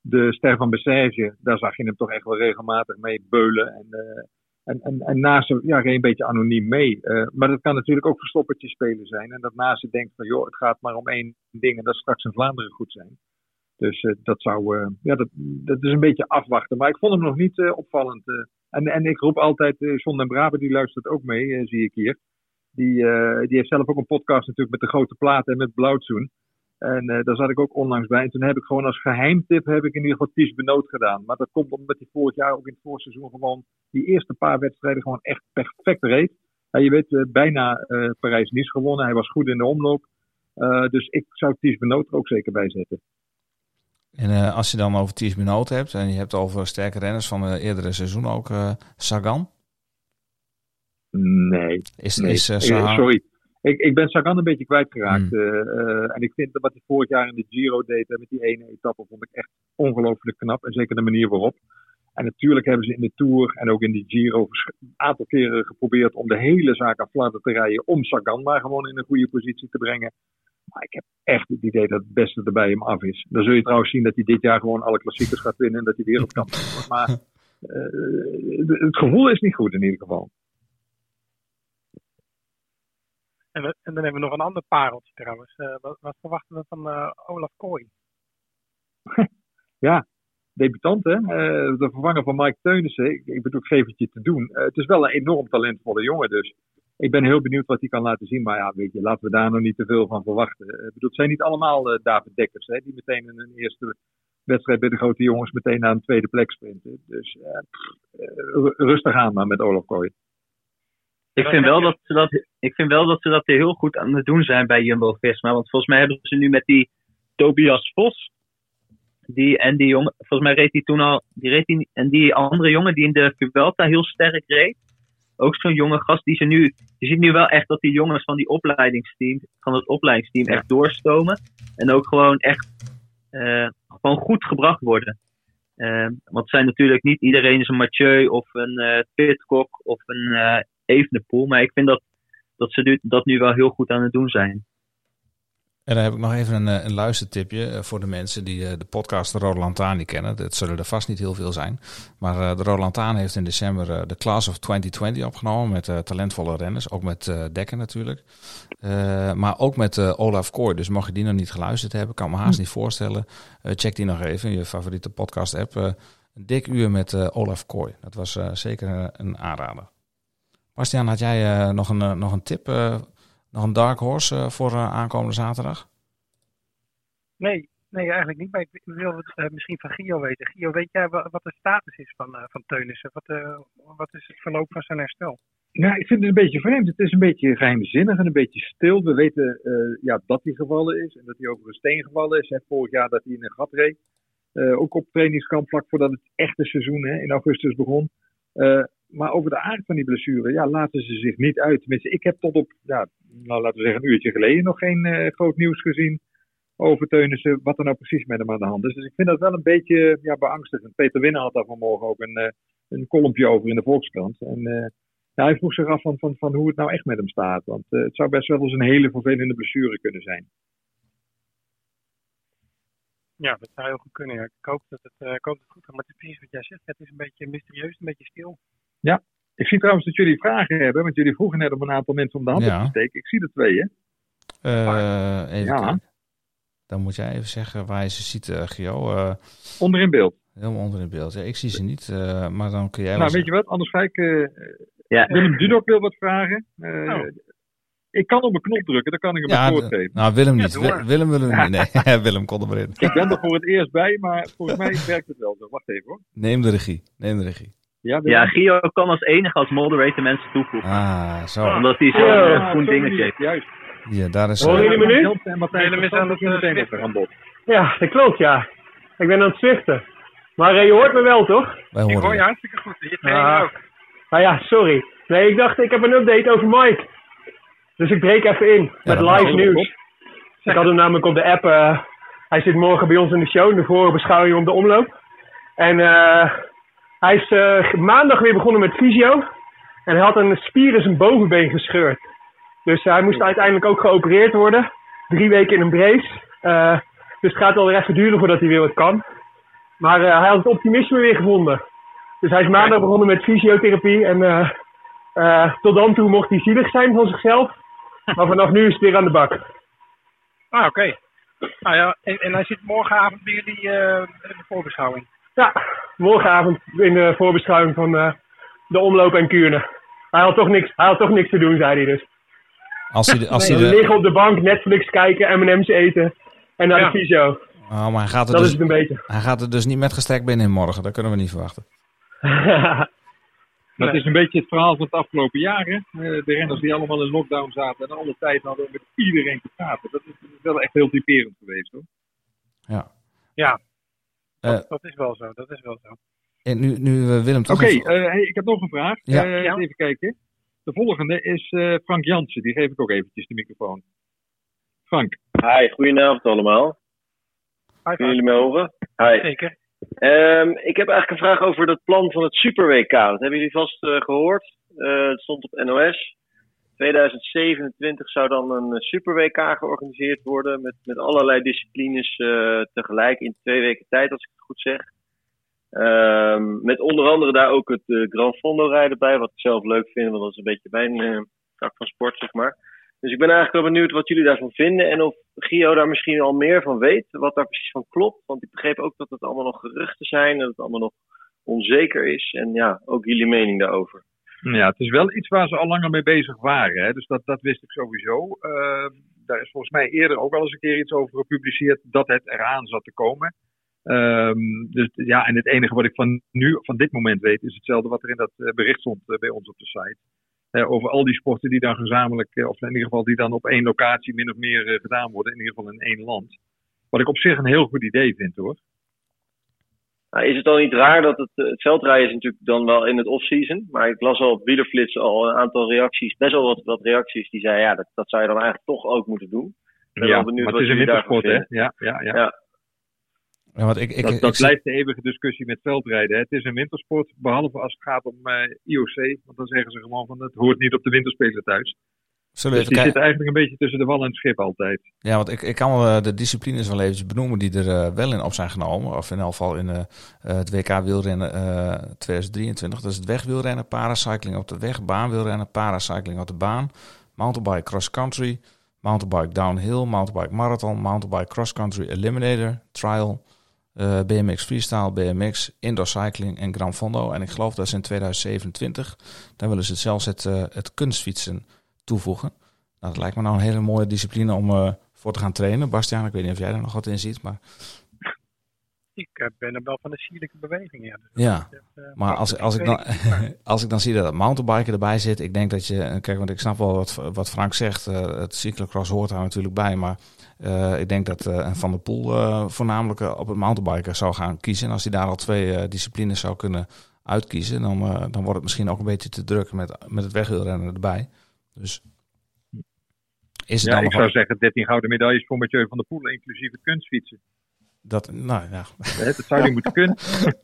de Ster van Bessage, daar zag je hem toch echt wel regelmatig mee beulen. En, uh, en, en, en naast ja, een beetje anoniem mee. Uh, maar dat kan natuurlijk ook verstoppertje spelen zijn. En dat naast denkt van, joh, het gaat maar om één ding en dat straks in Vlaanderen goed zijn. Dus dat zou, ja, dat, dat is een beetje afwachten. Maar ik vond hem nog niet opvallend. en, en ik roep altijd, John den Brabe, die luistert ook mee, zie ik hier. Die, uh, die heeft zelf ook een podcast natuurlijk met de grote platen en met Blauwtsoen. En uh, daar zat ik ook onlangs bij. En toen heb ik gewoon als geheimtip heb ik in ieder geval Ties Benoot gedaan. Maar dat komt omdat hij vorig jaar ook in het voorseizoen gewoon die eerste paar wedstrijden gewoon echt perfect reed. Ja, je weet, uh, bijna Parijs-Nice gewonnen. Hij was goed in de omloop. dus ik zou Ties Benoot er ook zeker bij zetten. En eh, als je dan over Ties Benoot hebt en je hebt over sterke renners van het eerdere seizoen ook, Sagan? Nee. Is, nee. is, uh, sorry. Ik, ik ben Sagan een beetje kwijtgeraakt. Mm. en ik vind dat wat hij vorig jaar in de Giro deed met die ene etappe, vond ik echt ongelooflijk knap. En zeker de manier waarop. En natuurlijk hebben ze in de Tour en ook in die Giro een aantal keren geprobeerd om de hele zaak aan te rijden. Om Sagan maar gewoon in een goede positie te brengen. Maar ik heb echt het idee dat het beste erbij hem af is. Dan zul je trouwens zien dat hij dit jaar gewoon alle klassiekers gaat winnen en dat hij wereldkampioen wordt. Maar uh, het gevoel is niet goed in ieder geval. En, en dan hebben we nog een ander pareltje trouwens. Uh, wat, wat, verwachten we van uh, Olaf Kooi? ja, debutant hè. Uh, de vervanger van Mike Teunissen. Ik, bedoel, ik geef het je te doen. het is wel een enorm talentvolle jongen dus ik ben heel benieuwd wat hij kan laten zien. Maar ja, weet je, laten we daar nog niet te veel van verwachten. Ik bedoel, het zijn niet allemaal David Dekkers, hè, die meteen in een eerste wedstrijd bij de grote jongens meteen naar een tweede plek sprinten. Dus rustig aan maar met Olaf Kooi. Ik vind, wel dat ze dat, ik vind wel dat ze dat heel goed aan het doen zijn bij Jumbo-Visma. Want volgens mij hebben ze nu met die Tobias Vos. Die, en die jongen, volgens mij reed hij toen al. Die reed die, en die andere jongen die in de Vuelta heel sterk reed ook zo'n jonge gast die ze nu. Je ziet nu wel echt dat die jongens van die opleidingsteam, van het opleidingsteam, echt doorstomen. En ook gewoon echt uh, gewoon goed gebracht worden. Uh, want het zijn natuurlijk niet iedereen is een Mathieu of een uh, Pitcock of een Evenepoel. Maar ik vind dat, dat ze dat nu wel heel goed aan het doen zijn. En dan heb ik nog even een, een luistertipje voor de mensen die de podcast de Rode Lantaarn niet kennen. Dat zullen er vast niet heel veel zijn. Maar de Rode Lantaarn heeft in december de Class of 2020 opgenomen met talentvolle renners. Ook met Dekker natuurlijk. Maar ook met Olaf Kooi. Dus mocht je die nog niet geluisterd hebben, kan me haast niet voorstellen. check die nog even in je favoriete podcast app. een dik uur met Olaf Kooi. Dat was zeker een aanrader. Bastiaan, had jij nog, een, nog een tip nog een dark horse uh, voor uh, aankomende zaterdag? Nee, nee, eigenlijk niet. Maar ik wil het uh, misschien van Gio weten. Gio, weet jij wat, wat de status is van, van Teunissen? Wat, wat is het verloop van zijn herstel? Nou, ik vind het een beetje vreemd. Het is een beetje geheimzinnig en een beetje stil. We weten ja, dat hij gevallen is en dat hij over een steen gevallen is. Hè, vorig jaar dat hij in een gat reed. ook op trainingskamp vlak voordat het echte seizoen hè, in augustus begon maar over de aard van die blessure, ja, laten ze zich niet uit. Tenminste, ik heb tot op, ja, nou, laten we zeggen, een uurtje geleden nog geen uh, groot nieuws gezien over Teunissen, wat er nou precies met hem aan de hand is. Dus ik vind dat wel een beetje ja, beangstigend. Peter Winnen had daar vanmorgen ook een, uh, een kolompje over in de Volkskrant. En uh, ja, hij vroeg zich af van, van, van hoe het nou echt met hem staat. Want het zou best wel eens een hele vervelende blessure kunnen zijn. Ja, dat zou heel goed kunnen. Ik, hoop dat het, ik hoop het goed gaat. Maar het is precies wat jij zegt. Het is een beetje mysterieus, een beetje stil. Ja, ik zie trouwens dat jullie vragen hebben, want jullie vroegen net om een aantal mensen om de hand ja. op te steken. Ik zie er twee, hè? Uh, even ja. Dan moet jij even zeggen waar je ze ziet, uh, Gio. Uh, onder in beeld. Helemaal onder in beeld. Ja, ik zie ze niet, maar dan kun jij... Nou, weet je wat? Anders ga ik... ja. Willem Dudok wil wat vragen. Oh. Ik kan op een knop drukken, dan kan ik hem ja, geven. Nou, Willem niet. Ja, Willem wil hem niet. Nee, Willem kon er maar in. Ik ben er voor het eerst bij, maar volgens mij werkt het wel zo. Wacht even hoor. Neem de regie. Neem de regie. Ja, ja, Gio kan als enige als moderator mensen toevoegen. Ah, zo. Omdat hij zo'n ja, groen dingetje heeft. Juist. Ja, daar is... Horen jullie me nu? En Matthijs is aan het meteen aan bod. Ja, dat klopt, ja. Ik ben aan het zwichten. Maar uh, je hoort me wel, toch? Wij horen ik hoor je hartstikke goed. Je ah. ook. Nou ja, sorry. Nee, ik dacht, ik heb een update over Mike. Dus ik breek even in met live nieuws. Ik had hem namelijk op de app. Uh, hij zit morgen bij ons in de show, de voorbeschouwing om de omloop. En uh, hij is uh, maandag weer begonnen met fysio. En hij had een spier in zijn bovenbeen gescheurd. Dus hij moest uiteindelijk ook geopereerd worden. Drie weken in een brace. Uh, dus het gaat wel weer even duren voordat hij weer wat kan. Maar uh, hij had het optimisme weer gevonden. Dus hij is maandag begonnen met fysiotherapie. En tot dan toe mocht hij zielig zijn van zichzelf. Maar vanaf nu is het weer aan de bak. Ah, oké. Okay. Nou ja, en, en, hij zit morgenavond bij jullie in de voorbeschouwing. Ja, morgenavond in de voorbeschouwing van uh, de omloop en Kuurne. Hij had, toch niks, hij had toch niks te doen, zei hij dus. Als hij, als nee, hij de... Liggen op de bank, Netflix kijken, M&M's eten en naar Ja. de fysio. Oh, maar hij gaat, er Dat dus, is het een beetje. hij gaat er dus niet met gestrekt benen in morgen. Dat kunnen we niet verwachten. Dat is een beetje het verhaal van het afgelopen jaar. Hè? Eh, de renners die allemaal in lockdown zaten en alle tijd hadden om met iedereen te praten. Dat is wel echt heel typerend geweest hoor. Ja. Ja, Dat, dat is wel zo, dat is wel zo. En nu, nu eh, Willem toch Oké, even- eh, hey, ik heb nog een vraag. Ja. Eh, Ja. Even kijken. De volgende is eh, Frank Jansen. Die geef ik ook eventjes de microfoon. Frank. Hi, goedenavond allemaal. High Kunnen jullie me horen? Hi. Zeker. Ehm, ik heb eigenlijk een vraag over het plan van het Super WK. Dat hebben jullie vast eh, gehoord. Eh, het stond op NOS. 2027 zou dan een eh, Super WK georganiseerd worden. Met, met allerlei disciplines eh, tegelijk in twee weken tijd, als ik het goed zeg. Ehm, met onder andere daar ook het eh, Gran Fondo rijden bij. Wat ik zelf leuk vind, want dat is een beetje mijn eh, tak van sport, zeg maar. Dus ik ben eigenlijk wel benieuwd wat jullie daarvan vinden. En of Gio daar misschien al meer van weet. Wat daar precies van klopt. Want ik begreep ook dat het allemaal nog geruchten zijn. En dat het allemaal nog onzeker is. En ja, ook jullie mening daarover. Ja, het is wel iets waar ze al langer mee bezig waren. Hè? Dus dat, dat wist ik sowieso. Eh, daar is volgens mij eerder ook al eens een keer iets over gepubliceerd dat het eraan zat te komen. Ehm, dus ja, en het enige wat ik van nu, van dit moment weet, is hetzelfde wat er in dat eh, bericht stond eh, bij ons op de site. Over al die sporten die dan gezamenlijk, eh, of in ieder geval die dan op één locatie min of meer gedaan worden, in ieder geval in één land. Wat ik op zich een heel goed idee vind hoor. Nou, is het dan niet raar dat het, eh, het veldrijden is natuurlijk dan wel in het off-season. Maar ik las al op Wielerflits al een aantal reacties, best wel wat, wat reacties die zeiden ja, dat, dat zou je dan eigenlijk toch ook moeten doen. ben ja, wel benieuwd maar wat het is een wintersport hè. Ja, ja, ja. Ja. Ja, want ik, ik, dat ik, dat zie- blijft de eeuwige discussie met veldrijden. hè. Het is een wintersport, behalve als het gaat om eh, IOC. Want dan zeggen ze gewoon van het hoort niet op de winterspelen thuis. Zullen Dus even die kijken? zit eigenlijk een beetje tussen de wal en het schip altijd. Ja, want ik, ik kan wel eh, de disciplines wel eventjes benoemen die er eh, wel in op zijn genomen. Of in elk geval in eh, het WK wielrennen eh 2023. Dat is het wegwielrennen, paracycling op de weg, baanwielrennen, paracycling op de baan, mountainbike cross country, mountainbike downhill, mountainbike marathon, mountainbike cross country eliminator, trial, BMX freestyle, BMX, indoor cycling en Gran Fondo. En ik geloof dat ze in 2027, dan willen ze zelfs het, het kunstfietsen toevoegen. Nou, dat lijkt me nou een hele mooie discipline om eh, voor te gaan trainen. Bastiaan, ik weet niet of jij er nog wat in ziet, maar Ik eh, ben er wel van de sierlijke beweging, ja. Dus ja. eh, Maar als, als, ik dan, als ik dan zie dat het mountainbiken erbij zit, ik denk dat je, kijk, want ik snap wel wat, wat Frank zegt, eh, het cyclocross hoort daar natuurlijk bij, maar ik denk dat Van der Poel voornamelijk op het mountainbiken zou gaan kiezen. En als hij daar al twee disciplines zou kunnen uitkiezen, dan, dan wordt het misschien ook een beetje te druk met, met het wegwielrennen erbij. Dus is het Ja, dan ik nog zou zeggen 13 gouden medailles voor Mathieu van der Poel, inclusief het kunstfietsen. dat, nou ja, Dat zou hij moeten kunnen.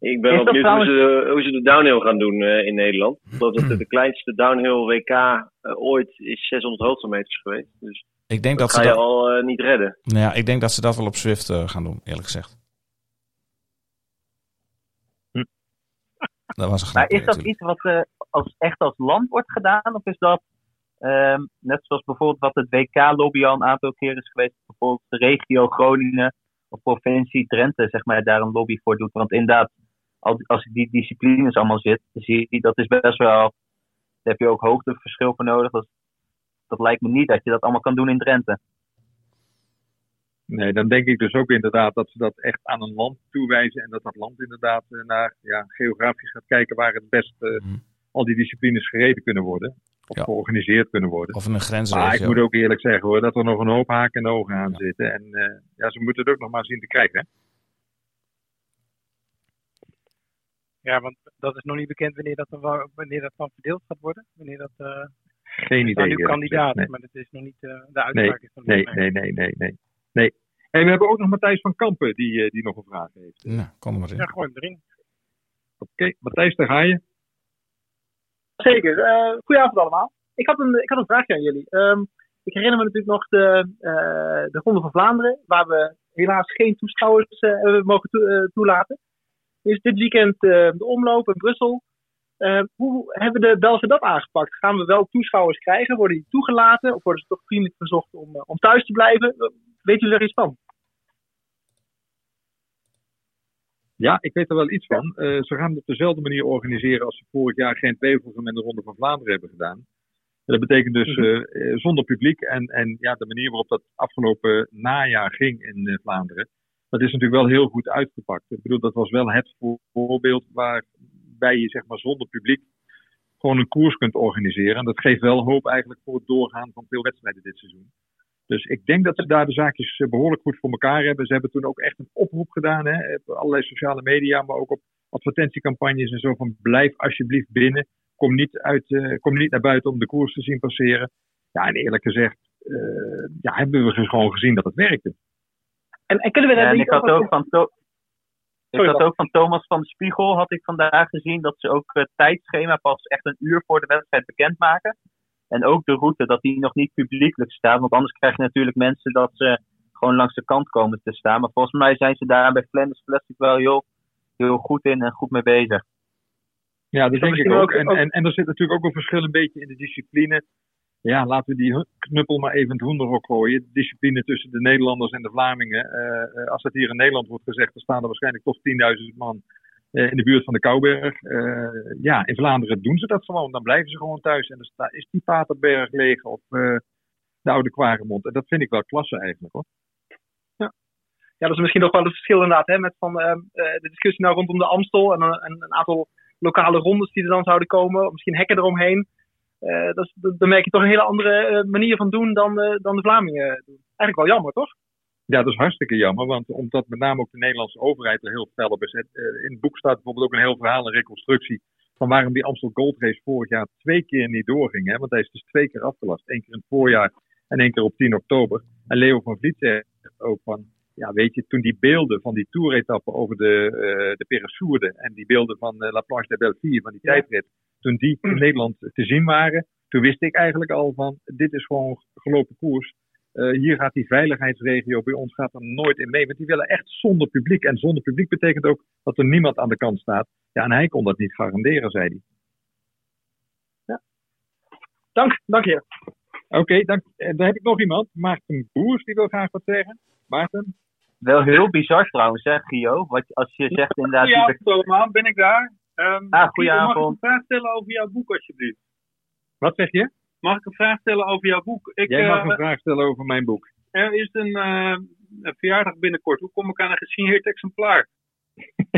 Ik ben wel benieuwd trouwens- hoe, ze, hoe ze de downhill gaan doen eh, in Nederland. Ik geloof dat de, de kleinste downhill WK eh, ooit is 600 hoogtemeters geweest. Dus ik denk dat dat ga ze je dat, al eh, niet redden. nou ja, ik denk dat ze dat wel op Swift eh, gaan doen, eerlijk gezegd. Dat was een Maar is dat natuurlijk. iets wat eh, als, echt als land wordt gedaan? Of is dat ehm, net zoals bijvoorbeeld wat het WK-lobby al een aantal keer is geweest, bijvoorbeeld de regio Groningen of provincie Drenthe, zeg maar, daar een lobby voor doet? Want inderdaad, als, ik die disciplines allemaal zit, zie je, dat is best wel, daar heb je ook hoogteverschil voor nodig. Dat, dat lijkt me niet dat je dat allemaal kan doen in Drenthe. Nee, dan denk ik dus ook inderdaad dat ze dat echt aan een land toewijzen. En dat dat land inderdaad eh, naar ja, geografisch gaat kijken waar het best eh, Mhm. al die disciplines gereden kunnen worden. Of Ja. georganiseerd kunnen worden. Of een Maar ik grensregio. moet ook eerlijk zeggen hoor, dat er nog een hoop haken en ogen aan zitten. En eh, ja, ze moeten het ook nog maar zien te krijgen. Hè? Ja, want dat is nog niet bekend wanneer dat, wanneer dat dan verdeeld gaat worden. Wanneer dat, eh Geen idee. nu gezegd. maar dat is nog niet, eh, de uitspraak is nog niet Nee, nee, nee, nee, nee, nee. En we hebben ook nog Matthijs van Kampen die, eh, die nog een vraag heeft. Nou, kom er maar in. Ja, gooi hem erin. Oké, Matthijs, daar ga je. Zeker. Eh goedenavond allemaal. Ik had een, ik had een vraagje aan jullie. Ehm, ik herinner me natuurlijk nog de, eh de Ronde van Vlaanderen, waar we helaas geen toeschouwers eh, hebben mogen toe- toelaten. Dus dit weekend eh, de omloop in Brussel. Eh, hoe hebben de Belgen dat aangepakt? Gaan we wel toeschouwers krijgen? Worden die toegelaten? Of worden ze toch vriendelijk verzocht om, om thuis te blijven? Weet jullie er iets van? Ja, ik weet er wel iets van. Eh, ze gaan het op dezelfde manier organiseren als ze vorig jaar Gent-Wevelgem en de Ronde van Vlaanderen hebben gedaan. En dat betekent dus Mhm. eh, eh, zonder publiek. En, en ja, de manier waarop dat afgelopen najaar ging in Vlaanderen, dat is natuurlijk wel heel goed uitgepakt. Ik bedoel, dat was wel het voor- voorbeeld waarbij je zeg maar zonder publiek gewoon een koers kunt organiseren. En dat geeft wel hoop eigenlijk voor het doorgaan van veel wedstrijden dit seizoen. Dus ik denk dat ze daar de zaakjes behoorlijk goed voor elkaar hebben. Ze hebben toen ook echt een oproep gedaan, hè, op allerlei sociale media, maar ook op advertentiecampagnes en zo van blijf alsjeblieft binnen. Kom niet, uit, kom niet naar buiten om de koers te zien passeren. Ja, en eerlijk gezegd, ja, hebben we gewoon gezien dat het werkte. En, en kunnen we daar ik had ook van, ik had ook van Thomas van de Spiegel had ik vandaag gezien dat ze ook het tijdschema pas echt een uur voor de wedstrijd bekendmaken. En ook de route, dat die nog niet publiekelijk staat. Want anders krijg je natuurlijk mensen dat ze gewoon langs de kant komen te staan. Maar volgens mij zijn ze daar bij Flanders Classic wel heel, heel goed in en goed mee bezig. Ja, dat denk ik ook. En, en, en er zit natuurlijk ook een verschil een beetje in de discipline ja, laten we die knuppel maar even het hoenderhok gooien. De discipline tussen de Nederlanders en de Vlamingen. Uh, als het hier in Nederland wordt gezegd, dan staan er waarschijnlijk toch 10.000 man in de buurt van de Kouberg. Uh, ja, in Vlaanderen doen ze dat gewoon. Dan blijven ze gewoon thuis. En dan is die Paterberg leeg of de Oude Kwaremond. En dat vind ik wel klasse eigenlijk hoor. Ja. ja, dat is misschien nog wel het verschil inderdaad. Hè, met van, de discussie nou rondom de Amstel en een, aantal lokale rondes die er dan zouden komen. Misschien hekken eromheen. Uh, dat, dan merk je toch een hele andere eh, manier van doen dan, dan de Vlamingen doen. Eigenlijk wel jammer, toch? Ja, dat is hartstikke jammer, want omdat met name ook de Nederlandse overheid er heel fel op is. in het boek staat bijvoorbeeld ook een heel verhaal, een reconstructie van waarom die Amstel Gold Race vorig jaar twee keer niet doorging. Hè? Want hij is dus twee keer afgelast. Eén keer in het voorjaar en één keer op 10 oktober. En Leo van Vliet zegt ook van, ja weet je, toen die beelden van die toeretappen over de, uh, de en die beelden van La Planche de Belleville, van die tijdrit, toen die in Nederland te zien waren, toen wist ik eigenlijk al van dit is gewoon gelopen koers. Uh, hier gaat die veiligheidsregio bij ons gaat er nooit in mee. Want die willen echt zonder publiek. En zonder publiek betekent ook dat er niemand aan de kant staat. Ja, en hij kon dat niet garanderen, zei hij. Ja. Dank, dank je. Oké, okay, dan, eh, dan heb ik nog iemand. Maarten Boers, die wil graag wat zeggen. Maarten? Wel heel bizar trouwens, hè, Gio? Wat, als je zegt inderdaad... Ja, die... ben ik daar. Um, ah, goedenavond. Mag ik een vraag stellen over jouw boek, alsjeblieft? Wat zeg je? Mag ik een vraag stellen over jouw boek? Ik, Jij mag uh, een vraag stellen over mijn boek. Er is een, uh, een verjaardag binnenkort. Hoe kom ik aan een gesigneerd exemplaar?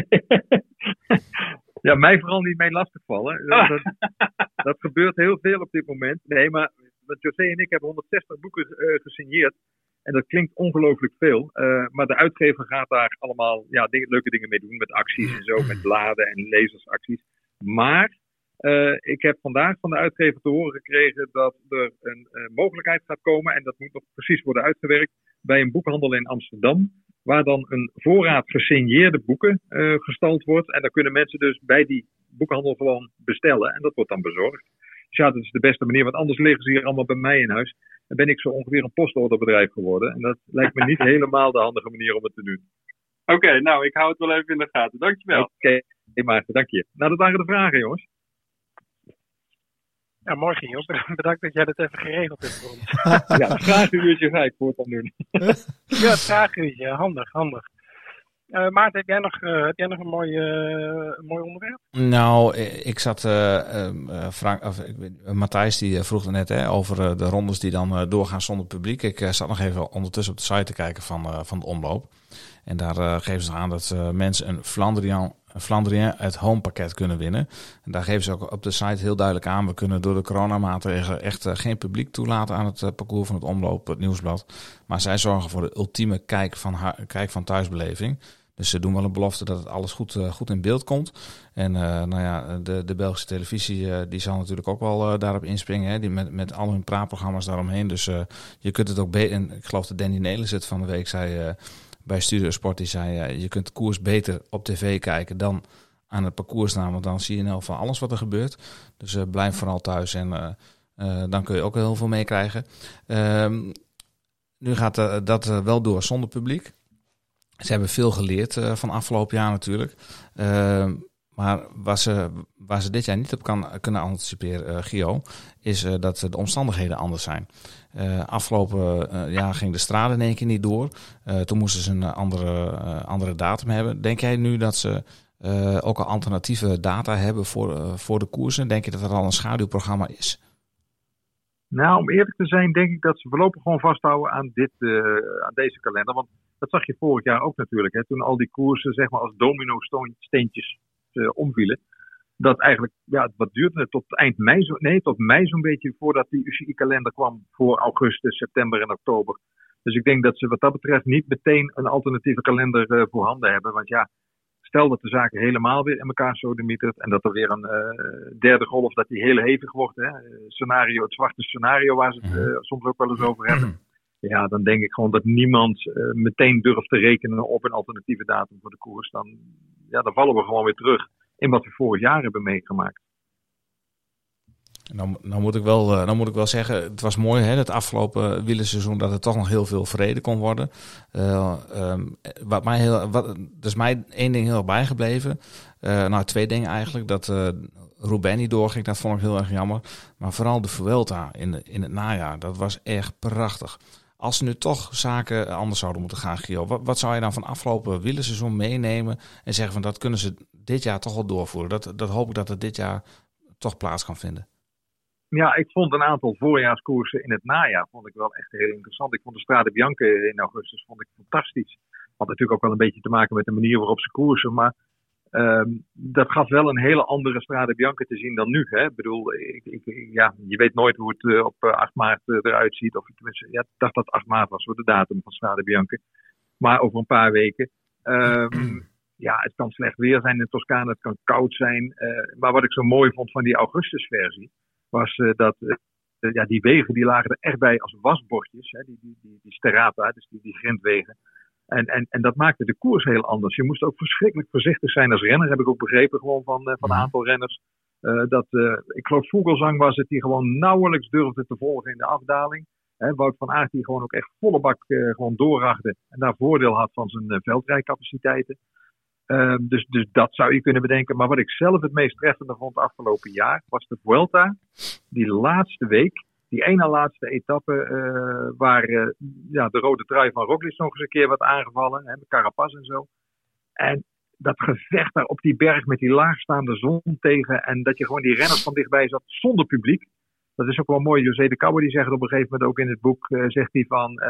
ja, mij vooral niet mee lastigvallen. Dat, dat, gebeurt heel veel op dit moment. Nee, maar José en ik hebben 160 boeken uh, gesigneerd. En dat klinkt ongelooflijk veel. Uh, maar de uitgever gaat daar allemaal ja, dingen, leuke dingen mee doen. Met acties en zo, met bladen en lezersacties. Maar uh, ik heb vandaag van de uitgever te horen gekregen dat er een uh, mogelijkheid gaat komen. En dat moet nog precies worden uitgewerkt. Bij een boekhandel in Amsterdam. Waar dan een voorraad gesigneerde boeken gestald wordt. En dan kunnen mensen dus bij die boekhandel gewoon bestellen. En dat wordt dan bezorgd. Dus ja, dat is de beste manier. Want anders liggen ze hier allemaal bij mij in huis dan ben ik zo ongeveer een postorderbedrijf geworden. En dat lijkt me niet helemaal de handige manier om het te doen. Oké, nou, ik hou het wel even in de gaten. Dankjewel. Oké, okay. dank je. Nou, dat waren de vragen, jongens. Ja, morgen, joh. Bedankt dat jij dat even geregeld hebt voor ons. ja, het vragenuurtje ga ik voortaan doen. ja, het vragenuurtje. Handig, handig. Uh, Maarten, heb jij nog, uh, heb jij nog een, mooi, uh, een mooi onderwerp? Nou, ik zat. Frank, of, Matthijs die vroeg er net hè, over de rondes die dan doorgaan zonder publiek. Ik zat nog even ondertussen op de site te kijken van, van de omloop. En daar geven ze aan dat mensen een Flandrian, Flandrien het home pakket kunnen winnen. En daar geven ze ook op de site heel duidelijk aan. We kunnen door de coronamaatregelen echt geen publiek toelaten aan het parcours van het omloop, het nieuwsblad. Maar zij zorgen voor de ultieme kijk van, kijk van thuisbeleving. Dus ze doen wel een belofte dat het alles goed, uh, goed in beeld komt. En nou ja, de, de Belgische televisie die zal natuurlijk ook wel daarop inspringen. Hè, die met, met al hun praatprogramma's daaromheen. Dus je kunt het ook beter. Ik geloof dat Danny Nelis het van de week zei bij Studio Sport. Die zei: je kunt koers beter op tv kijken dan aan het parcours staan. Want dan zie je nou van alles wat er gebeurt. Dus blijf vooral thuis en dan kun je ook heel veel meekrijgen. Ehm, nu gaat dat wel door zonder publiek. Ze hebben veel geleerd van afgelopen jaar natuurlijk. Maar waar ze, dit jaar niet op kan, kunnen anticiperen, uh, Gio, is dat de omstandigheden anders zijn. afgelopen jaar ging de straat in één keer niet door. toen moesten ze een andere, andere datum hebben. Denk jij nu dat ze ook al alternatieve data hebben voor, voor de koersen? Denk je dat er al een schaduwprogramma is? Nou, om eerlijk te zijn, denk ik dat ze voorlopig gewoon vasthouden aan, dit, aan deze kalender. Want dat zag je vorig jaar ook natuurlijk. Hè, toen al die koersen zeg maar, als domino-steentjes uh, omvielen. dat eigenlijk, ja, wat duurde het? Tot eind mei, zo, nee, tot mei zo'n beetje voordat die UCI-kalender kwam voor augustus, september en oktober. Dus ik denk dat ze wat dat betreft niet meteen een alternatieve kalender uh, voorhanden hebben. Want ja, stel dat de zaken helemaal weer in elkaar sodemietert en dat er weer een uh, derde golf, dat die heel hevig wordt. Hè? Scenario, het zwarte scenario waar ze het uh, soms ook wel eens over hebben. Ja, dan denk ik gewoon dat niemand uh, meteen durft te rekenen op een alternatieve datum voor de koers. Dan, ja, dan vallen we gewoon weer terug in wat we vorig jaar hebben meegemaakt. Nou, nou, moet ik wel, nou moet ik wel zeggen, het was mooi hè, het afgelopen wielerseizoen dat er toch nog heel veel vrede kon worden. Uh, um, wat mij heel, wat, dus mij één ding heel bijgebleven. Nou, twee dingen eigenlijk. Dat uh, niet doorging, dat vond ik heel erg jammer. Maar vooral de Vuelta in, de, in het najaar, dat was echt prachtig. Als ze nu toch zaken anders zouden moeten gaan, Gio, wat, zou je dan van afgelopen wielerseizoen meenemen en zeggen van dat kunnen ze dit jaar toch wel doorvoeren? Dat, dat hoop ik dat het dit jaar toch plaats kan vinden. Ja, ik vond een aantal voorjaarskoersen in het najaar vond ik wel echt heel interessant. Ik vond de Strade Bianca in augustus vond ik fantastisch. Had natuurlijk ook wel een beetje te maken met de manier waarop ze koersen. Maar um, dat gaf wel een hele andere Strade Bianca te zien dan nu. Hè? Ik bedoel, ik, ja, je weet nooit hoe het uh, op 8 maart uh, eruit ziet. Of ja, ik dacht dat 8 maart was voor de datum van Strade Bianca. Maar over een paar weken. Um, ja, het kan slecht weer zijn in Toscane, het kan koud zijn. Maar wat ik zo mooi vond van die augustusversie was dat ja, die wegen die lagen er echt bij als wasbordjes. Hè, die, die, die, die sterata, dus die grindwegen. En, en, en dat maakte de koers heel anders. Je moest ook verschrikkelijk voorzichtig zijn als renner, heb ik ook begrepen gewoon van, uh, van een aantal renners. Uh, dat, uh, ik geloof Vogelsang was het, die gewoon nauwelijks durfde te volgen in de afdaling. Wout van Aert die gewoon ook echt volle bak gewoon doorrachte en daar voordeel had van zijn veldrijcapaciteiten. Uh, dus, dus dat zou je kunnen bedenken. Maar wat ik zelf het meest treffende vond afgelopen jaar was de Vuelta. Die laatste week, die ene laatste etappe, uh, waar uh, ja, de rode trui van Roglic nog eens een keer werd aangevallen. Hè, de Carapaz en zo. En dat gevecht daar op die berg met die laagstaande zon tegen. En dat je gewoon die renners van dichtbij zat zonder publiek. Dat is ook wel mooi. José de Kouwer die zegt op een gegeven moment ook in het boek, uh, zegt hij van,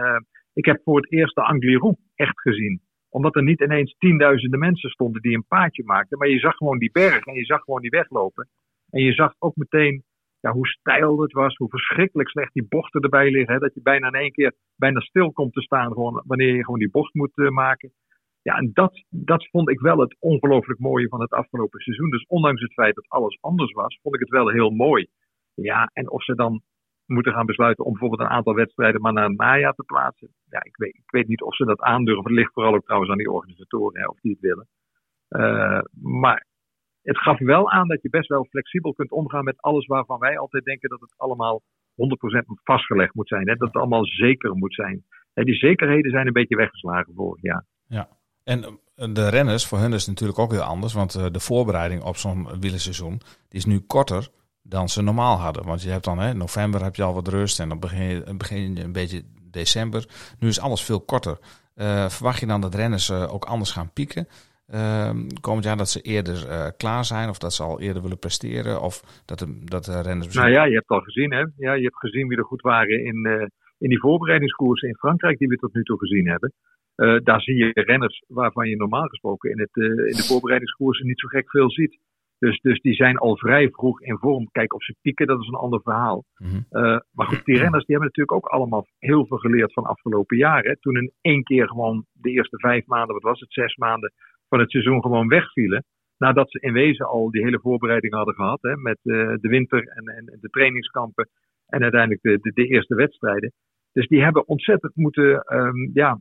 ik heb voor het eerst de Angliru echt gezien omdat er niet ineens tienduizenden mensen stonden die een paadje maakten. Maar je zag gewoon die berg en je zag gewoon die weglopen. En je zag ook meteen ja, hoe stijl het was, hoe verschrikkelijk slecht die bochten erbij liggen. Hè, dat je bijna in één keer bijna stil komt te staan gewoon, wanneer je gewoon die bocht moet uh, maken. Ja, en dat, dat vond ik wel het ongelooflijk mooie van het afgelopen seizoen. Dus ondanks het feit dat alles anders was, vond ik het wel heel mooi. Ja, en of ze dan moeten gaan besluiten om bijvoorbeeld een aantal wedstrijden maar naar het najaar te plaatsen. Ja, ik weet, ik weet niet of ze dat aandurven. Het ligt vooral ook trouwens aan die organisatoren, of die het willen. Uh, maar het gaf wel aan dat je best wel flexibel kunt omgaan met alles waarvan wij altijd denken dat het allemaal 100% vastgelegd moet zijn. Hè? Dat het allemaal zeker moet zijn. En die zekerheden zijn een beetje weggeslagen vorig jaar. Ja, en de renners, voor hen is het natuurlijk ook heel anders. Want uh, de voorbereiding op zo'n wielerseizoen is nu korter dan ze normaal hadden. Want je hebt dan, hè, november heb je al wat rust en dan begin je, begin je een beetje december. Nu is alles veel korter. Uh, verwacht je dan dat renners uh, ook anders gaan pieken? Uh, komend jaar dat ze eerder uh, klaar zijn of dat ze al eerder willen presteren? Of dat de, dat de renners... Nou ja, je hebt al gezien hè. Ja, je hebt gezien wie er goed waren in, uh, in die voorbereidingskoersen in Frankrijk die we tot nu toe gezien hebben. daar zie je renners waarvan je normaal gesproken in, het, in de voorbereidingskoersen niet zo gek veel ziet. Dus, dus die zijn al vrij vroeg in vorm. Kijk, of ze pieken, dat is een ander verhaal. Uh, maar goed, die renners die hebben natuurlijk ook allemaal heel veel geleerd van afgelopen jaren. Toen in één keer gewoon de eerste vijf maanden, wat was het, zes maanden van het seizoen gewoon wegvielen. Nadat ze in wezen al die hele voorbereiding hadden gehad. Hè, met uh, de winter en, en de trainingskampen. En uiteindelijk de, de, de eerste wedstrijden. Dus die hebben ontzettend moeten, um, ja,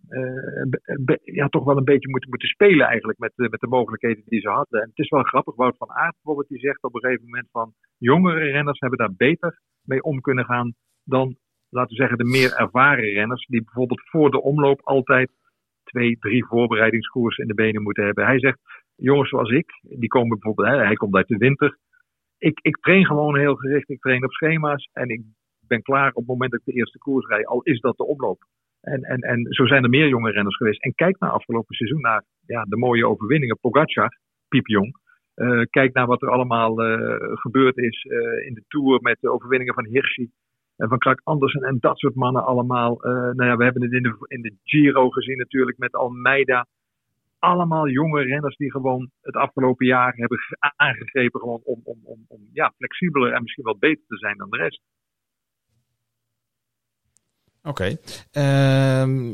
be, ja, toch wel een beetje moeten, moeten spelen eigenlijk met, uh, met de mogelijkheden die ze hadden. En het is wel grappig, Wout van Aert bijvoorbeeld, die zegt op een gegeven moment van jongere renners hebben daar beter mee om kunnen gaan dan, laten we zeggen, de meer ervaren renners, die bijvoorbeeld voor de omloop altijd twee, drie voorbereidingskoersen in de benen moeten hebben. Hij zegt, jongens zoals ik, die komen bijvoorbeeld, hij komt uit de winter. Ik, ik train gewoon heel gericht, ik train op schema's en ik ben klaar op het moment dat ik de eerste koers rijd, al is dat de oploop. En, en, en zo zijn er meer jonge renners geweest. En kijk naar afgelopen seizoen naar ja, de mooie overwinningen. Pogacar, piepjong. Uh, kijk naar wat er allemaal uh, gebeurd is uh, in de Tour met de overwinningen van Hirschi en van Krak Andersen en dat soort mannen allemaal. nou ja, we hebben het in de, in de Giro gezien natuurlijk met Almeida. allemaal jonge renners die gewoon het afgelopen jaar hebben ge- aangegrepen gewoon om, om, om, om ja, flexibeler en misschien wat beter te zijn dan de rest. Oké. Ehm,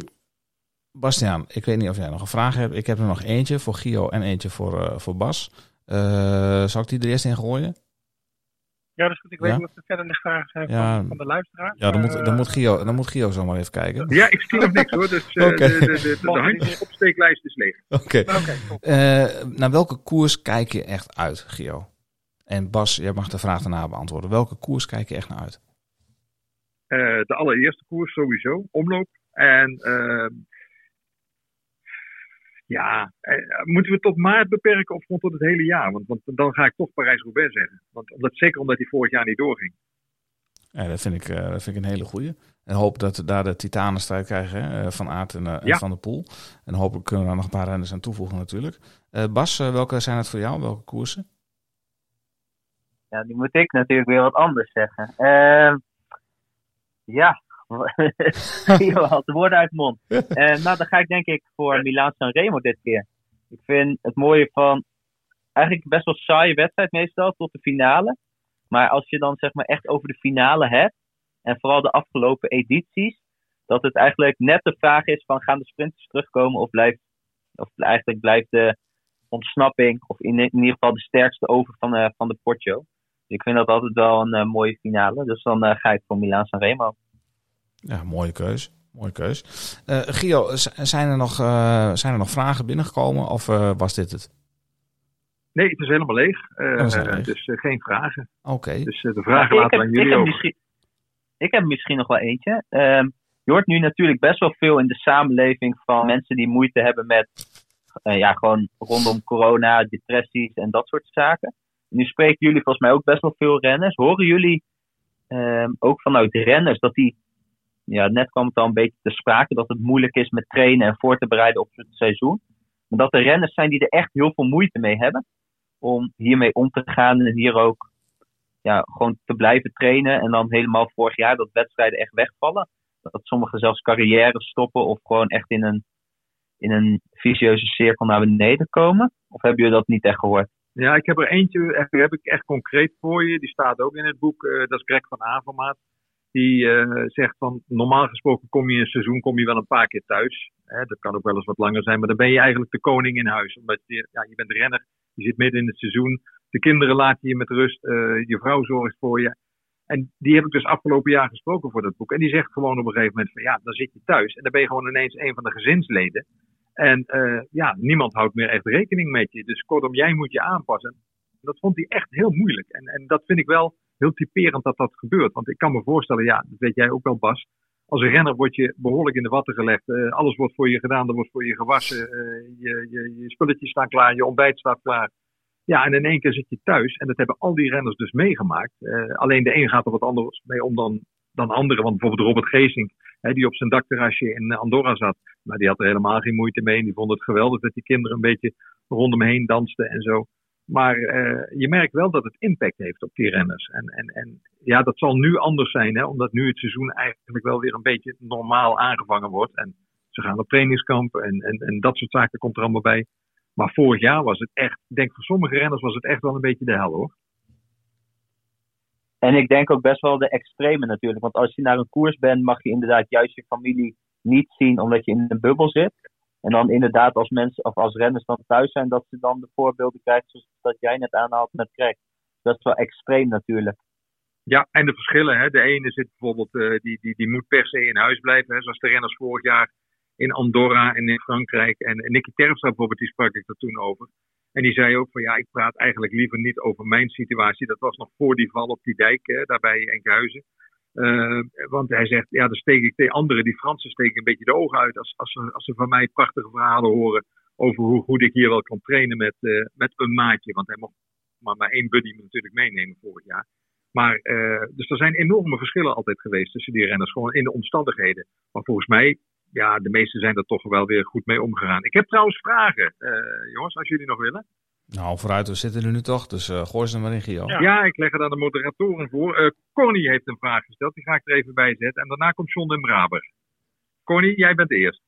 Bastiaan, ik weet niet of jij nog een vraag hebt. Ik heb er nog eentje voor Gio en eentje voor, eh, voor Bas. Eh, zal ik die er eerst in gooien? Ja, dat is goed. Ik weet Ja? niet of er verder nog vragen zijn Ja. van, van de luisteraar. Ja, dan moet, dan eh, moet, Gio, dan moet Gio zomaar even kijken. Ja, ik zie nog niks hoor, dus eh, de, de, de, de, de handjesopsteeklijst is leeg. Oké. Eh, naar welke koers kijk je echt uit, Gio? En Bas, jij mag de vraag daarna beantwoorden. Welke koers kijk je echt naar uit? De allereerste koers sowieso, omloop. En ehm, ja, eh, moeten we het tot maart beperken of gewoon tot het hele jaar? Want, want dan ga ik toch Parijs-Roubaix zeggen. Want, omdat, zeker omdat hij vorig jaar niet doorging. Ja, dat, vind ik, eh, dat vind ik een hele goeie. En hoop dat we daar de titanenstrijd krijgen hè, eh, van Aert en, eh, en Ja. Van der Poel. En hopelijk kunnen we daar nog een paar renners aan toevoegen natuurlijk. Eh, Bas, eh, welke zijn het voor jou? Welke koersen? Ja, die moet ik natuurlijk weer wat anders zeggen. Ehm ja, je haalt de woorden uit de mond. Eh, nou, dan ga ik denk ik voor Milaan San Remo dit keer. Ik vind het mooie van eigenlijk best wel saaie wedstrijd meestal tot de finale. Maar als je dan zeg maar echt over de finale hebt, en vooral de afgelopen edities, dat het eigenlijk net de vraag is van gaan de sprinters terugkomen of blijft, of eigenlijk blijft de ontsnapping, of in, in ieder geval de sterkste over van, de van de Porto. Dus ik vind dat altijd wel een eh, mooie finale. Dus dan eh, ga ik voor Milaan San Remo. Ja, mooie keus. Mooie keus. Eh, Gio, zijn er, nog, eh, zijn er nog vragen binnengekomen of eh, was dit het? Nee, het is helemaal leeg. Eh, Oh, is leeg. Dus geen vragen. Oké. Dus de vragen ik, laten heb, we aan ik, jullie heb over. misschien, ik heb misschien nog wel eentje. Ehm, je hoort nu natuurlijk best wel veel in de samenleving van mensen die moeite hebben met, ja, gewoon rondom corona, depressies en dat soort zaken. Nu spreken jullie volgens mij ook best wel veel renners. Horen jullie ehm, ook vanuit renners dat die, ja, net kwam het al een beetje te sprake, dat het moeilijk is met trainen en voor te bereiden op het seizoen. Maar dat er renners zijn die er echt heel veel moeite mee hebben om hiermee om te gaan en hier ook ja, gewoon te blijven trainen. En dan helemaal vorig jaar dat wedstrijden echt wegvallen. Dat sommigen zelfs carrière stoppen of gewoon echt in een, in een vicieuze cirkel naar beneden komen. Of hebben jullie dat niet echt gehoord? Ja, ik heb er eentje, die heb ik echt concreet voor je. Die staat ook in het boek. eh, dat is Greg van Avermaat. Die eh, zegt van, normaal gesproken kom je in een seizoen kom je wel een paar keer thuis. Hè, dat kan ook wel eens wat langer zijn, maar dan ben je eigenlijk de koning in huis. Omdat je, ja, je bent renner, je zit midden in het seizoen. De kinderen laten je met rust, eh, je vrouw zorgt voor je. En die heb ik dus afgelopen jaar gesproken voor dat boek. En die zegt gewoon op een gegeven moment van, ja, dan zit je thuis. En dan ben je gewoon ineens een van de gezinsleden. En eh, ja, niemand houdt meer echt rekening met je. Dus kortom, jij moet je aanpassen. Dat vond hij echt heel moeilijk. En, en dat vind ik wel heel typerend dat dat gebeurt. Want ik kan me voorstellen, ja, dat weet jij ook wel, Bas. Als een renner word je behoorlijk in de watten gelegd. Eh, alles wordt voor je gedaan, er wordt voor je gewassen. eh, je, je, je spulletjes staan klaar, je ontbijt staat klaar. Ja, en in één keer zit je thuis. En dat hebben al die renners dus meegemaakt. Eh, alleen de een gaat er wat anders mee om dan, dan anderen. Want bijvoorbeeld Robert Geesink, hè, die op zijn dakterrasje in Andorra zat. Maar die had er helemaal geen moeite mee. En die vond het geweldig dat die kinderen een beetje rondom heen dansten en zo. Maar eh, je merkt wel dat het impact heeft op die renners. En, en, en ja, dat zal nu anders zijn, hè, omdat nu het seizoen eigenlijk wel weer een beetje normaal aangevangen wordt. En ze gaan op trainingskamp en, en, en dat soort zaken komt er allemaal bij. Maar vorig jaar was het echt, ik denk voor sommige renners was het echt wel een beetje de hel hoor. En ik denk ook best wel de extreme natuurlijk. Want als je naar een koers bent, mag je inderdaad juist je familie niet zien omdat je in een bubbel zit. En dan inderdaad als mensen of als renners dan thuis zijn, dat ze dan de voorbeelden krijgen zoals dat jij net aanhaalt met Craig. Dat is wel extreem natuurlijk. Ja, en de verschillen. Hè. De ene zit bijvoorbeeld, eh, die, die, die moet per se in huis blijven. Hè, zoals de renners vorig jaar in Andorra en in Frankrijk. En, en Nicky Terpstra bijvoorbeeld, die sprak ik er toen over. En die zei ook van ja, ik praat eigenlijk liever niet over mijn situatie. Dat was nog voor die val op die dijk, hè, bij Enkhuizen. Uh, want hij zegt, ja, dan steek ik tegen anderen, die Fransen steken een beetje de ogen uit als, als, ze, als ze van mij prachtige verhalen horen over hoe goed ik hier wel kan trainen met, uh, met een maatje. Want hij mocht maar, maar één buddy natuurlijk meenemen vorig jaar. Maar, uh, dus er zijn enorme verschillen altijd geweest tussen die renners, gewoon in de omstandigheden. Maar volgens mij, ja, de meesten zijn er toch wel weer goed mee omgegaan. Ik heb trouwens vragen, jongens, als jullie nog willen. Nou, vooruit, we zitten er nu toch, dus uh, gooi ze maar in, Gio. Ja. ja, ik leg er aan de moderatoren voor. Uh, Connie heeft een vraag gesteld, die ga ik er even bij zetten. En daarna komt John den Braber. Connie, jij bent eerst.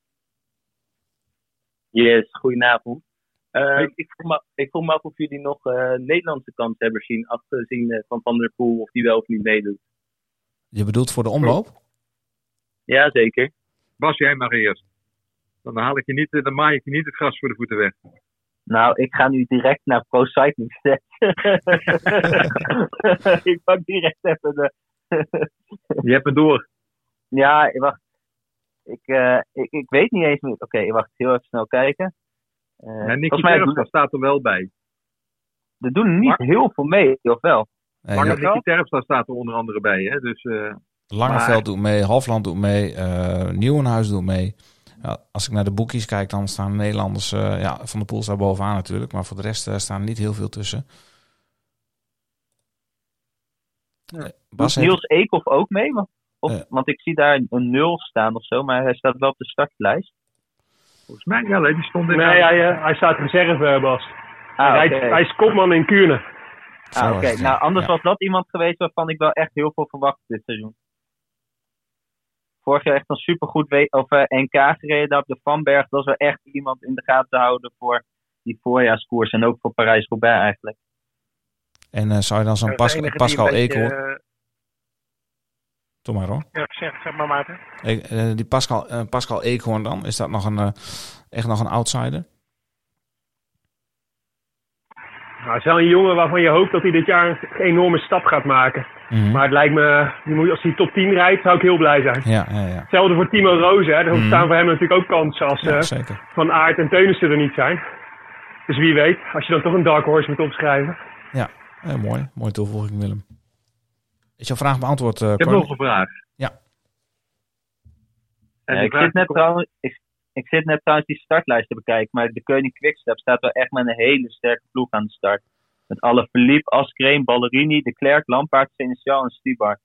Yes, goedenavond. Uh, ik, vroeg me, ik vroeg me af of jullie nog uh, Nederlandse kanshebbers zien, afgezien uh, van Van der Poel, of die wel of niet meedoet. Je bedoelt voor de omloop? Ja, zeker. Bas, jij mag eerst. Dan, haal ik je niet, dan maai ik je niet het gras voor de voeten weg. Nou, ik ga nu direct naar Pro Cycling Stats. ik pak direct even de... je hebt het door. Ja, wacht. Ik, uh, ik, ik weet niet eens meer. Oké, okay, wacht. Heel even snel kijken. Uh, ja, Nicky Terpstra staat er wel bij. Er doen niet heel veel mee, of wel? Lange ja. Nicky Terpstra staat er onder andere bij. Hè? Dus, uh, Langeveld maar... doet mee, Hofland doet mee, uh, Nieuwenhuis doet mee. Ja, als ik naar de boekjes kijk, dan staan de Nederlanders... Uh, ja, Van de Poel staat bovenaan natuurlijk. Maar voor de rest uh, staan er niet heel veel tussen. Ja. Bas Niels heeft... Eekhoff ook mee? Want, of, want ik zie daar een nul staan of zo. Maar hij staat wel op de startlijst. Volgens mij wel, die stond in... Nee, hij, hij staat reserve, Bas. Ah, hij, okay. hij, is kopman in Kuurne. Ah, oké. Okay. Nou, anders ja. was dat iemand geweest waarvan ik wel echt heel veel verwacht dit seizoen. Vorig jaar echt een supergoed of, uh, NK gereden op de Vanberg. Dat was wel echt iemand in de gaten te houden voor die voorjaarskoers. En ook voor Parijs-Roubaix eigenlijk. En uh, zou je dan zo'n Pas- Pascal Eekhoorn... Uh... Doe maar hoor. Ja, zeg, zeg maar Maarten. Uh, die Pascal, uh, Pascal Eekhoorn dan, is dat nog een, uh, echt nog een outsider? Nou, het is wel een jongen waarvan je hoopt dat hij dit jaar een enorme stap gaat maken. Mm-hmm. Maar het lijkt me, als hij top 10 rijdt, zou ik heel blij zijn. Ja, ja, ja. Hetzelfde voor Timo Rozen. Hè. Er mm-hmm. staan voor hem natuurlijk ook kansen als ja, Van Aert en Teunissen er niet zijn. Dus wie weet, als je dan toch een dark horse moet opschrijven. Ja, ja mooi. Mooi toevoeging Willem. Is jouw vraag beantwoord, uh, Ik heb nog een vraag. Ja. En ik, zit net trouwens, ik, ik, zit net trouwens die startlijst te bekijken, maar de Koning Quickstep staat wel echt met een hele sterke ploeg aan de start. Met alle Philippe, Askreen, Ballerini, De Klerk, Lampaard, Seneschal en Stibar.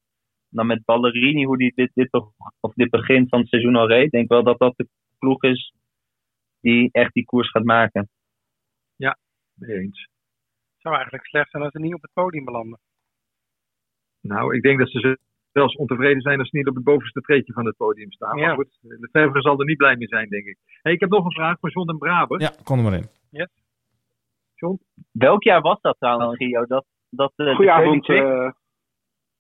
Dan met Ballerini, hoe die dit, dit, of dit begin van het seizoen al reed, denk ik wel dat dat de ploeg is die echt die koers gaat maken. Ja, mee eens. Het zou eigenlijk slecht zijn als ze niet op het podium belanden. Nou, ik denk dat ze zelfs ontevreden zijn als ze niet op het bovenste treedje van het podium staan. Ja. Maar goed, de Verver zal er niet blij mee zijn, denk ik. Hey, ik heb nog een vraag voor John en Braber. Ja, kom er maar in. Yes. Welk jaar was dat trouwens, Gio? Dat, dat, uh, Goedenavond. Uh...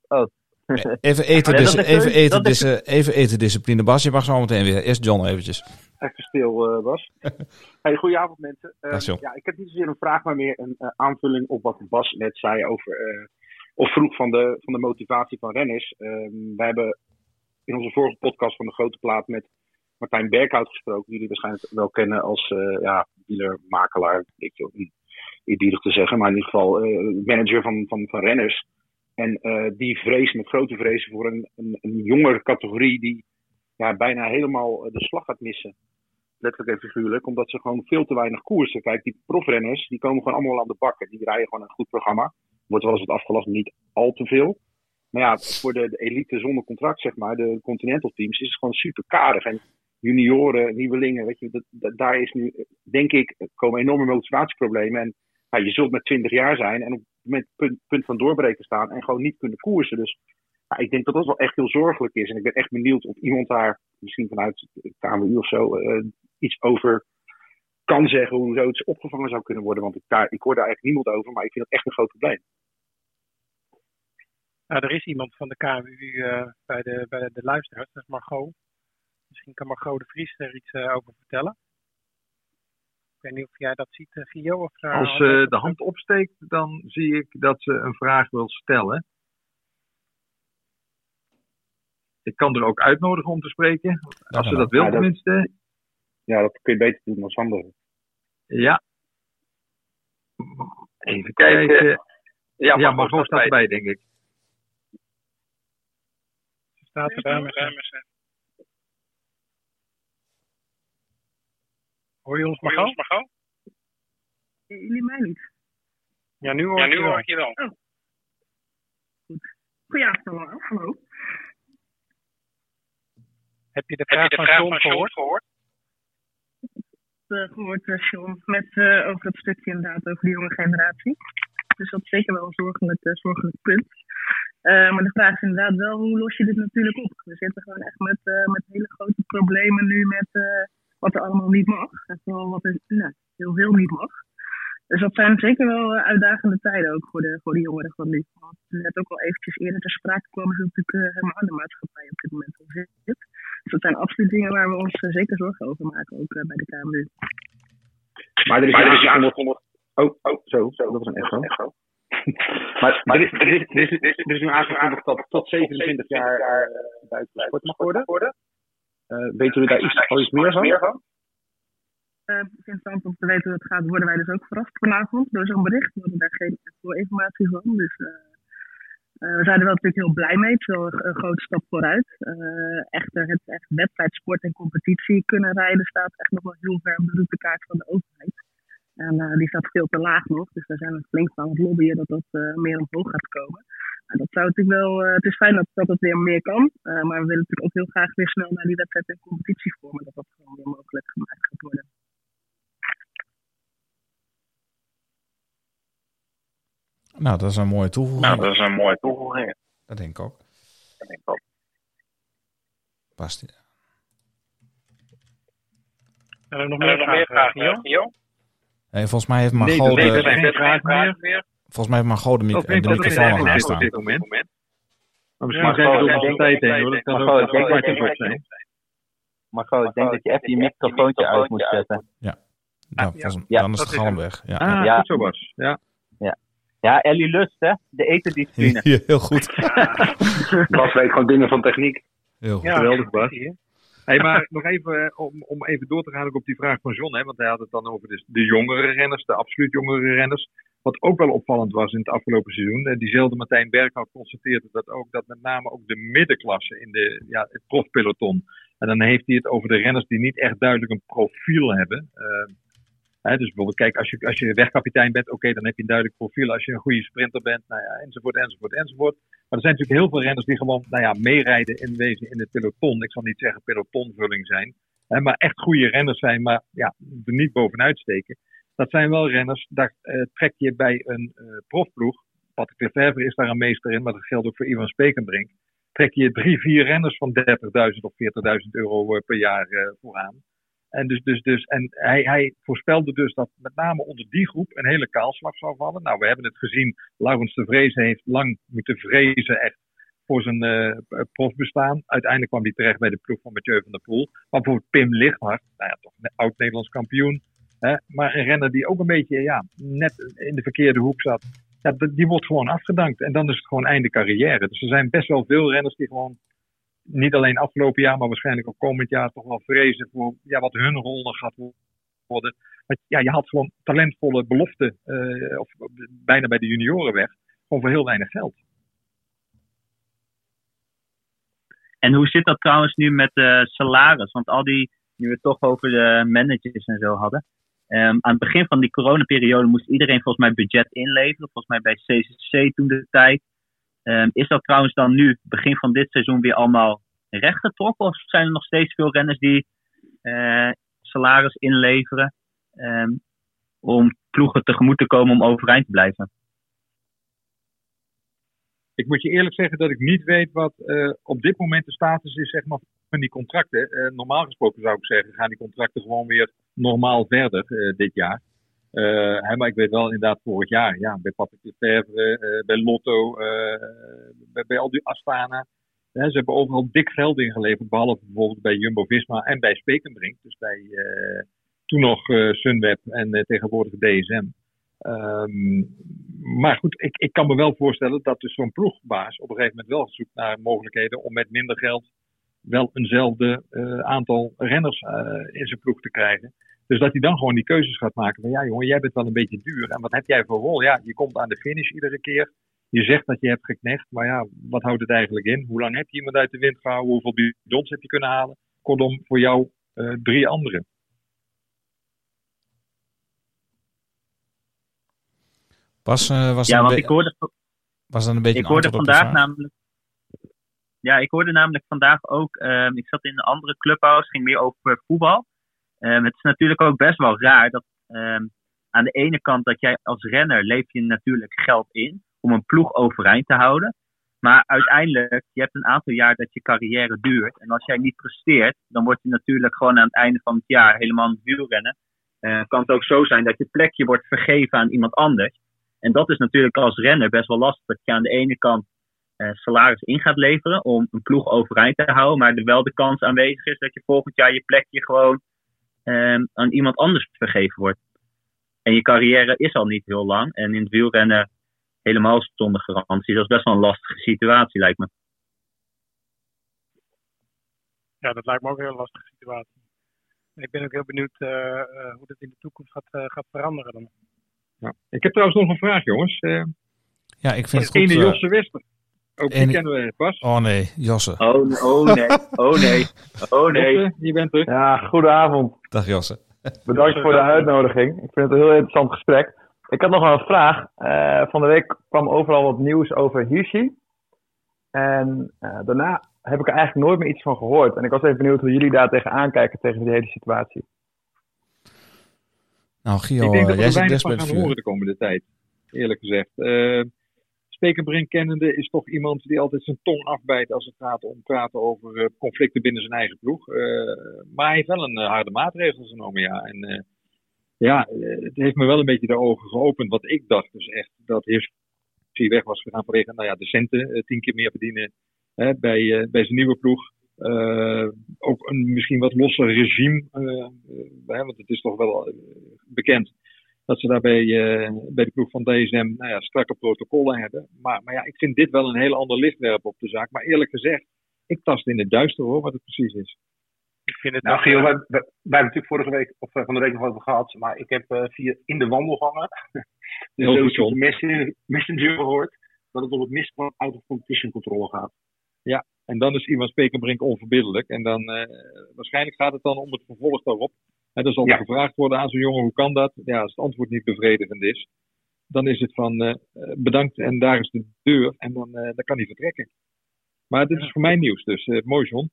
Oh. Even eten, dis even, eten dis even eten discipline. Bas, je mag zo meteen weer. Eerst John eventjes. Even stil, uh, Bas. hey, goedenavond mensen. Uh, ja, ik heb niet zozeer een vraag, maar meer een uh, aanvulling op wat Bas net zei over, of vroeg van de, van de motivatie van renners. Ehm, wij hebben in onze vorige podcast van de Grote Plaat met Martijn Berkhout gesproken, die jullie waarschijnlijk wel kennen als ja, dealer-makelaar, niet eerbiedig te zeggen, maar in ieder geval manager van, van, van renners. En uh, die vrees met grote vrezen voor een, een, een jongere categorie die ja, bijna helemaal de slag gaat missen. Letterlijk en figuurlijk, omdat ze gewoon veel te weinig koersen. Kijk, die profrenners die komen gewoon allemaal aan de bakken. Die rijden gewoon een goed programma. Wordt wel eens wat afgelast, niet al te veel. Maar ja, voor de, de elite zonder contract, zeg maar, de continental teams, is het gewoon super karig. En junioren, nieuwelingen, weet je, dat, dat, daar is nu, denk ik, komen enorme motivatieproblemen. En ja, je zult met 20 jaar zijn en op het punt, punt van doorbreken staan en gewoon niet kunnen koersen. Dus ik denk dat dat wel echt heel zorgelijk is. En ik ben echt benieuwd of iemand daar, misschien vanuit de KMU of zo, uh, iets over kan zeggen hoe zoiets opgevangen zou kunnen worden. Want ik, daar, ik hoor daar eigenlijk niemand over, maar ik vind dat echt een groot probleem. Nou, er is iemand van de KMU uh, bij, de, bij de luisteraars, dat is Margot. Misschien kan Margot de Vries er iets uh, over vertellen. Ik weet niet of jij dat ziet, uh, Gio. Of, uh, Als ze de hand opsteekt, dan zie ik dat ze een vraag wil stellen. Ik kan er ook uitnodigen om te spreken, als ze dat wil ja, dat, tenminste. Ja, dat kun je beter doen als anderen. Ja. Even kijken. Ja, ja Margot staat erbij, denk ik. Ze staat erbij met. Hoor je ons maar gauw? Maar gauw? Jullie mij niet. Ja, nu hoor, ja, nu hoor ik je wel. Oh. Goed. Goedenavond allemaal. Hallo. Heb je de vraag, de van, vraag John van John gehoord? gehoord? Gehoord, uh, John, met uh, over het stukje inderdaad over de jonge generatie. Dus dat is zeker wel een zorgelijk, zorgelijk punt. maar de vraag is inderdaad wel, hoe los je dit natuurlijk op? We zitten gewoon echt met, met hele grote problemen nu met wat er allemaal niet mag. En vooral wat er nou, heel veel niet mag. Dus dat zijn zeker wel eh, uitdagende tijden ook voor de, voor de jongeren van nu. Want net ook al eventjes eerder ter sprake kwam, is natuurlijk uh, helemaal de maatschappij op dit moment al zit. Dus dat zijn absoluut dingen waar we ons uh, zeker zorgen over maken, ook uh, bij de KMU. Maar er is, maar er is aangekondigd. Oh, oh, zo, zo, dat was een echo. echo. maar, maar er, is, er, is, er, is, er, is, er is nu aangekondigd dat tot 27 jaar buiten sport mag worden. Uh, weten jullie daar iets, al iets meer van? Uh, interessant om te weten hoe het gaat, worden wij dus ook verrast vanavond door zo'n bericht. We hadden daar geen informatie van. Dus uh, uh, we zijn er wel natuurlijk heel blij mee. Het is wel een, een grote stap vooruit. echter, het echt wedstrijd, sport en competitie kunnen rijden staat echt nog wel heel ver op de routekaart van de overheid. En die staat veel te laag nog. Dus daar zijn we flink van aan het lobbyen dat dat meer omhoog gaat komen. En dat zou natuurlijk wel, het is fijn dat, dat het weer meer kan. maar we willen natuurlijk ook heel graag weer snel naar die wedstrijd en competitievormen. Dat dat gewoon weer mogelijk gemaakt gaat worden. Nou, dat is een mooie toevoeging. Nou, dat is een mooie toevoeging. Dat denk ik ook. Dat denk ik ook. Past. Zijn er nog meer vragen, vragen Gio? Nee, volgens mij heeft Margot nee, de, er zijn geen vragen meer. Volgens mij heeft Margot de, mic de microfoon nog is op dit moment. Maar misschien Ja, zijn we er denk- tijd heen hoor. Dat kan ik denk wel dat je- kwart zijn. Margot, ik denk dat je even je microfoontje uit moet zetten. Nou, dat is- Ja. dan is het galm weg. Ja. Ah, Ja. goed zo Bas. Ja. Ja, Ellie Lust, hè? De etendiscipline. Ja, heel goed. Bas weet gewoon dingen van techniek. Heel goed. Ja, geweldig Bas. Hey, maar nog even eh, om, om even door te gaan ook op die vraag van John, hè, want hij had het dan over de, jongere renners, de absoluut jongere renners. Wat ook wel opvallend was in het afgelopen seizoen, eh, diezelfde Martijn Berghout constateerde dat ook dat met name ook de middenklasse in de, ja, het profpeloton. En dan heeft hij het over de renners die niet echt duidelijk een profiel hebben. Eh, dus bijvoorbeeld, kijk, als je, als je wegkapitein bent, oké, dan heb je een duidelijk profiel. Als je een goede sprinter bent, nou ja, enzovoort, enzovoort, enzovoort. Maar er zijn natuurlijk heel veel renners die gewoon nou ja, meerijden in wezen in het peloton. Ik zal niet zeggen pelotonvulling zijn. Maar echt goede renners zijn, maar ja, er niet bovenuit steken. Dat zijn wel renners, daar eh, trek je bij een eh, profploeg. Patrick Lefevre is daar een meester in, maar dat geldt ook voor Ivan Spekenbrink. Trek je drie, vier renners van 30.000 of 40.000 euro eh, per jaar vooraan. En, dus, dus, dus, en hij, hij voorspelde dus dat met name onder die groep een hele kaalslag zou vallen. Nou, we hebben het gezien. Laurens de Vreese heeft lang moeten vrezen echt voor zijn eh, profbestaan. Uiteindelijk kwam hij terecht bij de ploeg van Mathieu van der Poel. Maar bijvoorbeeld Pim Lichthart, nou ja, toch een oud-Nederlands kampioen. Hè, maar een renner die ook een beetje ja, net in de verkeerde hoek zat. Ja, die wordt gewoon afgedankt. En dan is het gewoon einde carrière. Dus er zijn best wel veel renners die gewoon niet alleen afgelopen jaar, maar waarschijnlijk ook komend jaar toch wel vrezen voor ja, wat hun rol nog gaat worden. Want ja, je had gewoon talentvolle beloften, eh, of bijna bij de junioren weg, gewoon voor heel weinig geld. En hoe zit dat trouwens nu met eh salaris? Want al die, nu we het toch over de managers en zo hadden. ehm, aan het begin van die coronaperiode moest iedereen volgens mij budget inleveren. Volgens mij bij CCC toen de tijd. Ehm, is dat trouwens dan nu, begin van dit seizoen, weer allemaal rechtgetrokken? Of zijn er nog steeds veel renners die eh, salaris inleveren ehm, om ploegen tegemoet te komen om overeind te blijven? Ik moet je eerlijk zeggen dat ik niet weet wat eh, op dit moment de status is zeg maar, van die contracten. Eh, normaal gesproken zou ik zeggen, gaan die contracten gewoon weer normaal verder dit jaar. Eh, hè, maar ik weet wel inderdaad vorig jaar, ja, bij Patrick Lefevre, eh, bij Lotto, eh, bij, al die Astana. Ze hebben overal dik geld ingeleverd, behalve bijvoorbeeld bij Jumbo-Visma en bij Spekenbrink. Dus bij toen nog Sunweb en tegenwoordig DSM. Ehm, maar goed, ik, ik kan me wel voorstellen dat dus zo'n ploegbaas op een gegeven moment wel zoekt naar mogelijkheden om met minder geld wel eenzelfde aantal renners in zijn ploeg te krijgen. Dus dat hij dan gewoon die keuzes gaat maken van ja jongen, jij bent wel een beetje duur. En wat heb jij voor rol? Ja, je komt aan de finish iedere keer. Je zegt dat je hebt geknecht, maar ja, wat houdt het eigenlijk in? Hoe lang heb je iemand uit de wind gehouden? Hoeveel bidons heb je kunnen halen? Kortom, voor jou eh, drie anderen. Was, eh, was, Ja, dat een want ik hoorde, was dat een beetje ik een hoorde vandaag namelijk. Ja, ik hoorde namelijk vandaag ook. ehm, ik zat in een andere clubhouse, ging meer over voetbal. Ehm, het is natuurlijk ook best wel raar dat ehm, aan de ene kant dat jij als renner leef je natuurlijk geld in om een ploeg overeind te houden. Maar uiteindelijk, je hebt een aantal jaar dat je carrière duurt. En als jij niet presteert, dan word je natuurlijk gewoon aan het einde van het jaar helemaal aan. Uh, kan het ook zo zijn dat je plekje wordt vergeven aan iemand anders. En dat is natuurlijk als renner best wel lastig. Dat je aan de ene kant uh, salaris in gaat leveren om een ploeg overeind te houden. Maar er wel de kans aanwezig is dat je volgend jaar je plekje gewoon uh, aan iemand anders vergeven wordt. En je carrière is al niet heel lang. En in het wielrennen helemaal zonder garantie. Dat is best wel een lastige situatie, lijkt me. Ja, dat lijkt me ook een heel lastige situatie. En ik ben ook heel benieuwd uh, uh, hoe dat in de toekomst gaat, uh, gaat veranderen. Dan. Ja. Ik heb trouwens nog een vraag, jongens. ja, ik vind het goed. Ene Josse Wester. Ook die kennen we pas. Oh nee, Josse. Oh, oh nee, oh nee, oh nee. Josse, je bent er. Ja, goedenavond. Dag Josse. Bedankt voor de uitnodiging. Ik vind het een heel interessant gesprek. Ik had nog wel een vraag. Eh, van de week kwam overal wat nieuws over Hirschi. En eh, daarna heb ik er eigenlijk nooit meer iets van gehoord. En ik was even benieuwd hoe jullie daar tegenaan kijken tegen die hele situatie. Nou, Gio, ik denk eh, dat we jij er zit weinig best van bij het gaan vuur. horen de komende tijd. Eerlijk gezegd. Eh Spekenbrink kennende is toch iemand die altijd zijn tong afbijt als het gaat om praten over eh, conflicten binnen zijn eigen ploeg. Eh, maar hij heeft wel een eh, harde maatregel genomen, ja. En ja, het heeft me wel een beetje de ogen geopend. Wat ik dacht dus echt dat Hirschi weg was gegaan vanwege nou ja, de centen, tien keer meer verdienen hè, bij, bij zijn nieuwe ploeg. Ook een misschien wat losser regime, want het is toch wel bekend dat ze daarbij eh, bij de ploeg van DSM nou ja, strakke protocollen hebben. Maar, maar ja, ik vind dit wel een heel ander lichtwerp op de zaak. Maar eerlijk gezegd, ik tast in het duister hoor, wat het precies is. Ik vind het Nou, Giel, eh, wij, wij, wij hebben het natuurlijk vorige week of eh, van de week nog over gehad. Maar ik heb eh, via in de wandelgangen de Heel goed, social John. messenger, messenger gehoord dat het om het misbruik out of competition controle gaat. Ja, en dan is Ivan Spekenbrink onverbiddelijk. En dan eh, waarschijnlijk gaat het dan om het vervolg daarop. Zal er Ja. gevraagd worden aan zo'n jongen, hoe kan dat? Ja, als het antwoord niet bevredigend is, dan is het van eh, eh, bedankt en daar is de deur. En dan, eh, dan kan hij vertrekken. Maar dit is voor mij nieuws, dus mooi John.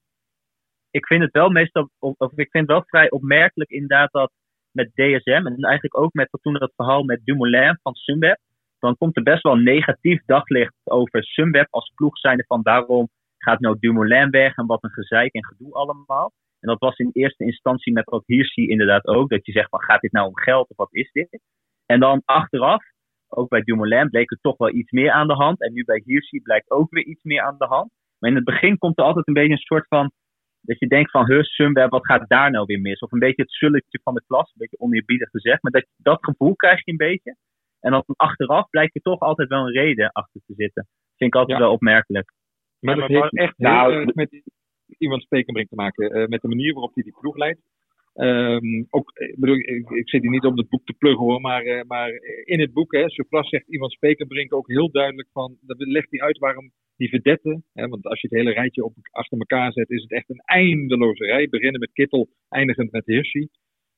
ik vind het wel meestal, of, of ik vind het wel vrij opmerkelijk inderdaad dat met DSM en eigenlijk ook met toen dat verhaal met Dumoulin van Sunweb, dan komt er best wel negatief daglicht over Sunweb als ploeg zijnde van daarom gaat nou Dumoulin weg en wat een gezeik en gedoe allemaal. En dat was in eerste instantie met wat Hirschi inderdaad ook, dat je zegt van gaat dit nou om geld of wat is dit? En dan achteraf, ook bij Dumoulin bleek er toch wel iets meer aan de hand en nu bij Hirschi blijkt ook weer iets meer aan de hand. Maar in het begin komt er altijd een beetje een soort van dat je denkt van, huh, Sunweb, wat gaat daar nou weer mis? Of een beetje het zulletje van de klas, een beetje oneerbiedig gezegd. Maar dat, dat gevoel krijg je een beetje. En dan achteraf blijkt er toch altijd wel een reden achter te zitten. Vind ik altijd Ja. wel opmerkelijk. Maar Ja, dat maar heeft echt Nou, heel erg met iemand Spekenbrink te maken. eh, met de manier waarop hij die ploeg leidt. Ehm, ook, bedoel, ik, ik zit hier niet om het boek te pluggen hoor, maar, eh, maar in het boek, hè, zegt iemand Spekenbrink ook heel duidelijk van, dan legt hij uit waarom die verdetten, hè, want als je het hele rijtje op, achter elkaar zet, is het echt een eindeloze rij. Beginnen met Kittel, eindigend met Hirschi,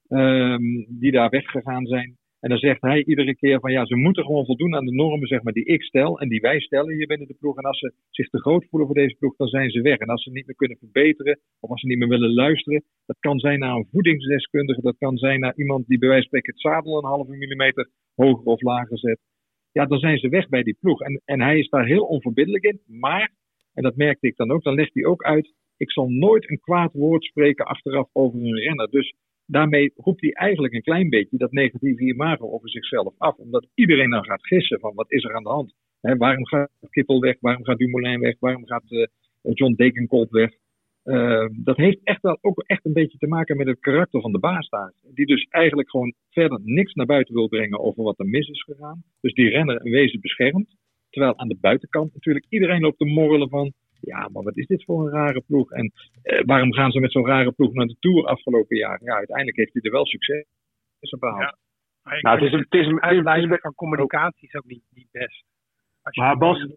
ehm, die daar weggegaan zijn. En dan zegt hij iedere keer van ja, ze moeten gewoon voldoen aan de normen zeg maar, die ik stel en die wij stellen hier binnen de ploeg. En als ze zich te groot voelen voor deze ploeg, dan zijn ze weg. En als ze niet meer kunnen verbeteren of als ze niet meer willen luisteren, dat kan zijn naar een voedingsdeskundige, dat kan zijn naar iemand die bij wijze van spreken het zadel een halve millimeter hoger of lager zet. Ja, dan zijn ze weg bij die ploeg. En, en hij is daar heel onverbiddelijk in. Maar, en dat merkte ik dan ook, dan legt hij ook uit, ik zal nooit een kwaad woord spreken achteraf over een renner. Dus daarmee roept hij eigenlijk een klein beetje dat negatieve imago over zichzelf af. Omdat iedereen dan gaat gissen van wat is er aan de hand. Waarom gaat Kittel weg? Waarom gaat Dumoulin weg? Waarom gaat eh, John Degenkolb weg? Uh, dat heeft echt wel ook echt een beetje te maken met het karakter van de baas daar. Die dus eigenlijk gewoon verder niks naar buiten wil brengen over wat er mis is gegaan. Dus die renner in wezen beschermt. Terwijl aan de buitenkant natuurlijk iedereen loopt te morrelen van... Ja, maar wat is dit voor een rare ploeg? En uh, waarom gaan ze met zo'n rare ploeg naar de Tour afgelopen jaar? Ja, uiteindelijk heeft hij er wel succes behaald. Ja. Nou, het is een, het is een, uitleiding van communicatie is ook niet, niet best. Als je Maar Bas,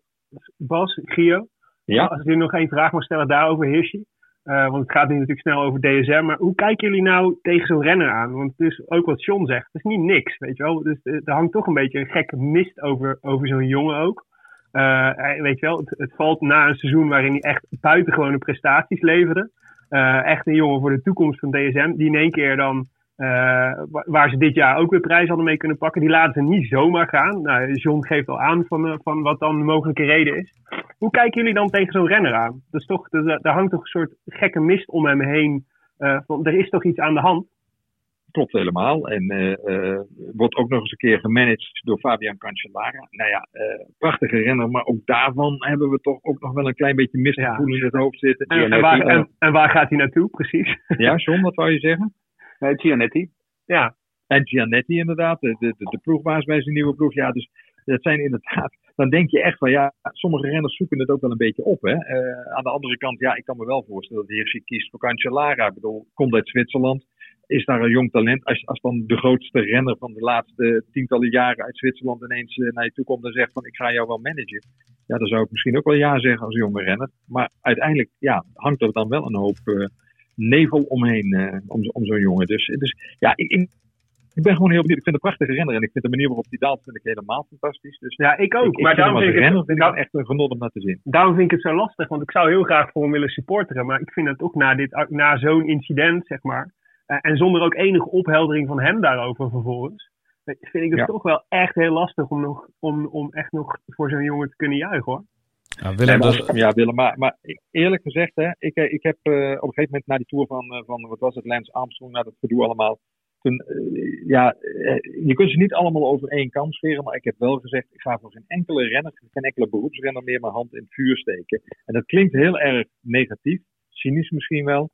Bas, Gio, Ja? als ik nu nog één vraag mag stellen daarover Hirschi. Uh, want het gaat nu natuurlijk snel over DSM. Maar hoe kijken jullie nou tegen zo'n renner aan? Want het is ook wat John zegt. Het is niet niks, weet je wel. Dus er hangt toch een beetje een gekke mist over, over zo'n jongen ook. Uh, weet je wel, het, valt na een seizoen waarin hij echt buitengewone prestaties leverde. Uh, echt een jongen voor de toekomst van DSM. Die in één keer dan, waar ze dit jaar ook weer prijs hadden mee kunnen pakken, die laten ze niet zomaar gaan. Nou, John geeft al aan van, van wat dan de mogelijke reden is. hoe kijken jullie dan tegen zo'n renner aan? Dat is toch, er hangt toch een soort gekke mist om hem heen. Van, er is toch iets aan de hand? Klopt helemaal. En uh, wordt ook nog eens een keer gemanaged door Fabian Cancellara. Nou ja, prachtige renner, maar ook daarvan hebben we toch ook nog wel een klein beetje mistgevoel ja. in het hoofd zitten. En, en, waar, en, en, waar, gaat hij naartoe, precies? Ja, John, wat wou je zeggen? Nee, Gianetti. Ja. En Gianetti inderdaad, de, de, de ploegbaas bij zijn nieuwe ploeg. Ja, dus dat zijn inderdaad, dan denk je echt van ja, sommige renners zoeken het ook wel een beetje op. Hè? Uh, aan de andere kant, ja, ik kan me wel voorstellen dat Hirschi kiest voor Cancellara. Ik bedoel, komt uit Zwitserland, is daar een jong talent. Als, als dan de grootste renner van de laatste tientallen jaren uit Zwitserland ineens uh, naar je toe komt en zegt van ik ga jou wel managen. Ja, dan zou ik misschien ook wel ja zeggen als jonge renner. Maar uiteindelijk ja, hangt er dan wel een hoop uh, nevel omheen om, om zo'n jongen. Dus, dus ja, ik, ik ben gewoon heel benieuwd. Ik vind het een prachtige renner. En ik vind de manier waarop hij daalt vind ik helemaal fantastisch. Dus ja, ik ook. Ik, maar daarom vind ik renner het, vind ik echt een genot om naar te zien. Daarom vind ik het zo lastig. Want ik zou heel graag voor hem willen supporteren. Maar ik vind het ook na, dit, na zo'n incident, zeg maar. Uh, en zonder ook enige opheldering van hem daarover vervolgens. Vind ik het ja. toch wel echt heel lastig om, nog, om, om echt nog voor zo'n jongen te kunnen juichen hoor. Ja, Willem, nee, maar, ja, Willem maar, maar eerlijk gezegd, hè, ik, ik heb uh, op een gegeven moment na die tour van, uh, van wat was het, Lance Armstrong, na dat gedoe allemaal, toen, uh, ja, je kunt ze niet allemaal over één kam scheren, maar ik heb wel gezegd, ik ga voor geen enkele renner, geen enkele beroepsrenner meer mijn hand in het vuur steken. En dat klinkt heel erg negatief, cynisch misschien wel,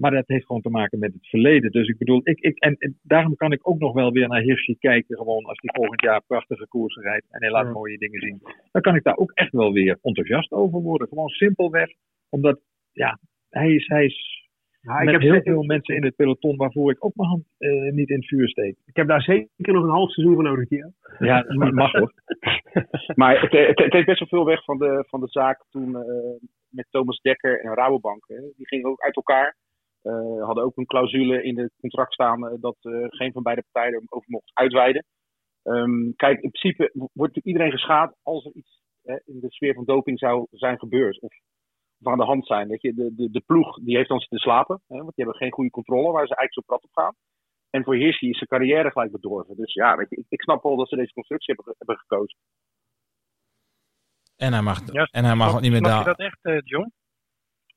maar dat heeft gewoon te maken met het verleden. Dus ik bedoel, ik, ik, en, en daarom kan ik ook nog wel weer naar Hirschi kijken, gewoon als hij volgend jaar prachtige koersen rijdt en hij laat ja. mooie dingen zien. Dan kan ik daar ook echt wel weer enthousiast over worden. Gewoon simpelweg, omdat, ja, hij is, hij is ja, ik met heb heel veel mensen in het peloton waarvoor ik ook mijn hand uh, niet in het vuur steek. Ik heb daar zeker nog een half seizoen voor nodig, ja. Ja, dat mag hoor. maar het, het, het, heeft best wel veel weg van de, van de zaak toen uh, met Thomas Dekker en Rabobank. Hè. Die gingen ook uit elkaar. Uh, hadden ook een clausule in het contract staan dat geen van beide partijen erover mocht uitweiden. Um, kijk, in principe wordt iedereen geschaad als er iets hè, in de sfeer van doping zou zijn gebeurd. Of aan de hand zijn. Weet je, de, de, de ploeg die heeft dan te slapen, hè, want die hebben geen goede controle waar ze eigenlijk zo prat op gaan. En voor Hirschi is zijn carrière gelijk bedorven. Dus ja, weet je, ik, ik snap wel dat ze deze constructie hebben, hebben gekozen. En hij mag, ja, en hij mag ook niet meer daar. Snap je dat echt, uh, John?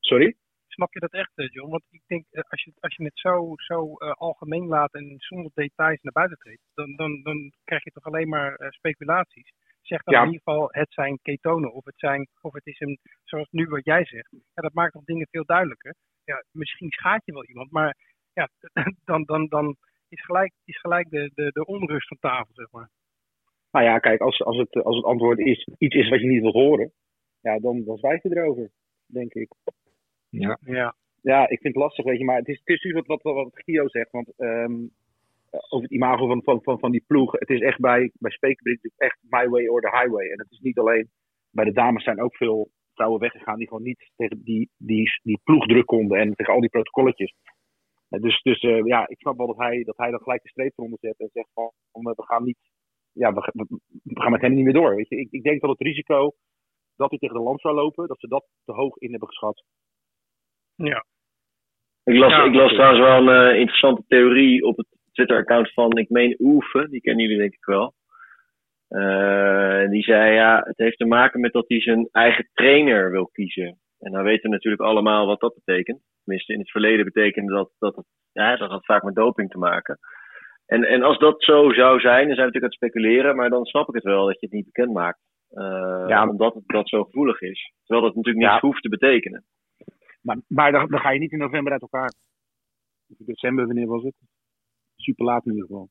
Sorry? Snap je dat echt, John? Want ik denk, uh, als, je, als je het zo, zo algemeen laat en zonder details naar buiten treedt, dan, dan, dan krijg je toch alleen maar speculaties zeg dan Ja. in ieder geval het zijn ketonen of het, zijn, of het is een, zoals nu wat jij zegt. Ja, dat maakt toch dingen veel duidelijker. Ja, misschien schaadt je wel iemand, maar ja, dan, dan, dan is gelijk, is gelijk de, de, de onrust van tafel, zeg maar. Nou ja, kijk, als, als, het, als het antwoord is, iets is wat je niet wil horen, ja, dan, dan zwijg je erover, denk ik. Ja. Ja. Ja, ik vind het lastig, weet je, maar het is, het is wat, wat, wat Gio zegt, want ehm, over het imago van, van, van, van die ploeg, het is echt bij, bij echt my way or the highway. En het is niet alleen, bij de dames zijn ook veel vrouwen weggegaan die gewoon niet tegen die, die, die ploegdruk konden en tegen al die protocolletjes. Eh, Dus, dus eh, ja, ik snap wel dat hij, dat hij dan gelijk de streep eronder zet en zegt van eh, we gaan niet, ja, we, ga- we- we gaan met hem niet meer door. Weet je. Ik, ik denk dat het risico dat hij tegen de land zou lopen, dat ze dat te hoog in hebben geschat. Ja. Ik las, Ja, ik las trouwens wel een eh, interessante theorie op het Twitter-account van, ik meen Oefen, die kennen jullie denk ik wel. Eh, die zei, ja, het heeft te maken met dat hij zijn eigen trainer wil kiezen. En dan weten we natuurlijk allemaal wat dat betekent. Tenminste, in het verleden betekende dat dat, het, ja, dat had vaak met doping te maken. En, en als dat zo zou zijn, dan zijn we natuurlijk aan het speculeren, maar dan snap ik het wel dat je het niet bekend maakt. Eh, Ja. Omdat het dat zo gevoelig is. Terwijl dat natuurlijk niets Ja. hoeft te betekenen. Maar, maar dan, dan ga je niet in november uit elkaar. Of in december, wanneer was het? Super laat in ieder geval.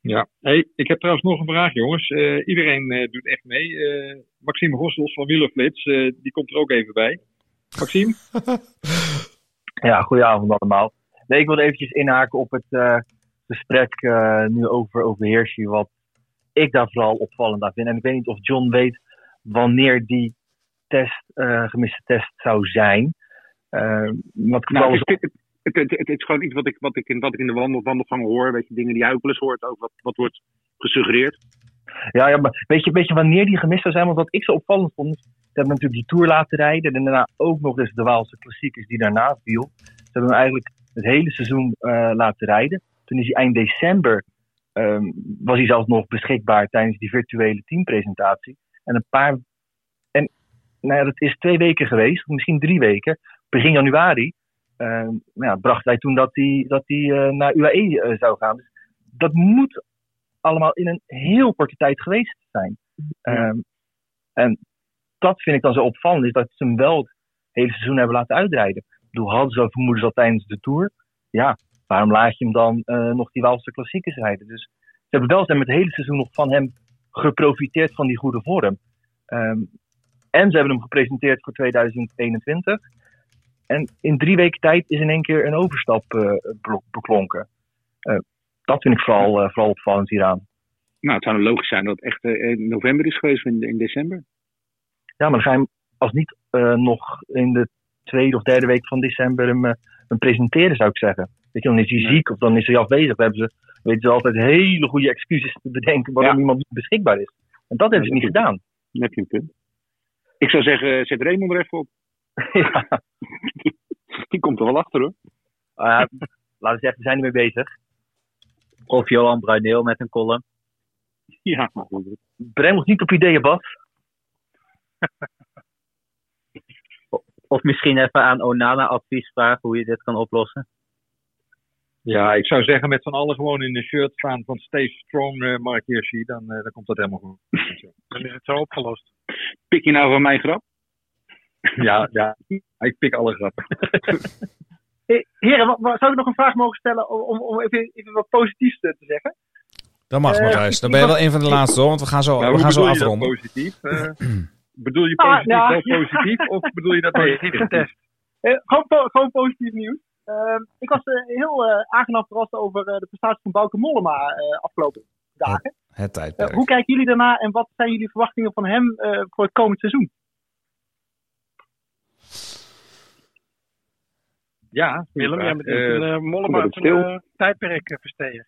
Ja. Hey, ik heb trouwens nog een vraag, jongens. Eh, iedereen eh, doet echt mee. Eh, Maxime Hossels van Wielerflits, eh, die komt er ook even bij. Maxime? Ja, goedenavond allemaal. Nee, ik wilde eventjes inhaken op het eh, gesprek eh, nu over, over wat ik daar vooral opvallend aan vind. En ik weet niet of John weet wanneer die test, eh, gemiste test zou zijn. Eh, wat ik Nou, het, is- het, het, is gewoon iets wat ik, wat ik, in, wat ik in de wandel, wandelgang hoor. Weet je, dingen die eens hoort. Ook wat, wat wordt gesuggereerd. Ja, ja maar weet je, weet je wanneer die gemist zou zijn? Want wat ik zo opvallend vond, ze hebben natuurlijk die Tour laten rijden. En daarna ook nog eens de Waalse klassiekers die daarna viel. Ze hebben hem eigenlijk het hele seizoen eh, laten rijden. Toen is hij eind december, ehm, was hij zelfs nog beschikbaar tijdens die virtuele teampresentatie. En een paar, en nou ja, dat is twee weken geweest, misschien drie weken. Begin januari uh, ja, bracht hij toen dat hij, dat hij uh, naar UAE uh, zou gaan. Dus dat moet allemaal in een heel korte tijd geweest zijn. Ja. Um, en dat vind ik dan zo opvallend, is dat ze hem wel het hele seizoen hebben laten uitrijden. Ik bedoel, hadden ze vermoedens al tijdens de Tour? Ja, waarom laat je hem dan uh, nog die Waalse klassiekers rijden? Dus ze hebben wel zijn met het hele seizoen nog van hem geprofiteerd van die goede vorm. Um, en ze hebben hem gepresenteerd voor 2021. En in drie weken tijd is in één keer een overstap uh, beklonken. Uh, dat vind ik vooral, uh, vooral opvallend hieraan. Nou, het zou logisch zijn dat het echt in november is geweest in, in december. Ja, maar dan ga je hem als niet nog in de tweede of derde week van december hem, hem presenteren, zou ik zeggen. Weet je, dan is hij ja. ziek of dan is hij afwezig. Dan hebben ze, weten ze altijd hele goede excuses te bedenken waarom ja. iemand niet beschikbaar is. En dat hebben ze niet gedaan. Dan heb je een punt. Ik zou zeggen, zet Raymond er even op. ja. Die komt er wel achter hoor. Uh, laten we zeggen, we zijn ermee bezig. Of Johan Bruineel met een column. Ja. Breng ons niet op ideeën, Bas. of misschien even aan Onana advies vragen hoe je dit kan oplossen. Ja, ik zou zeggen met z'n allen gewoon in een shirt staan van Stay Strong, uh, Mark Hirschi. Dan, uh, dan komt dat helemaal goed. dan is het zo opgelost. Pik je nou van mijn grap? ja, ja, ik pik alle grappen. heren, zou ik nog een vraag mogen stellen om, om even, even wat positiefs te zeggen? Dat mag, Matthijs. Dan ben je wel een van de laatste hoor, want we gaan zo, nou, we gaan zo afronden. Positief? Uh, bedoel je positief ah, ja. wel positief of bedoel je dat positief getest? Uh, gewoon, po gewoon positief nieuws. Uh, ik was uh, heel uh, aangenaam verrast over de prestatie van Bouke Mollema afgelopen dagen. Het, het tijdperk. hoe kijken jullie daarna en wat zijn jullie verwachtingen van hem voor het komend seizoen? Ja, Willem, jij moet een uh, Mollema een uh, tijdperk uh, versteden.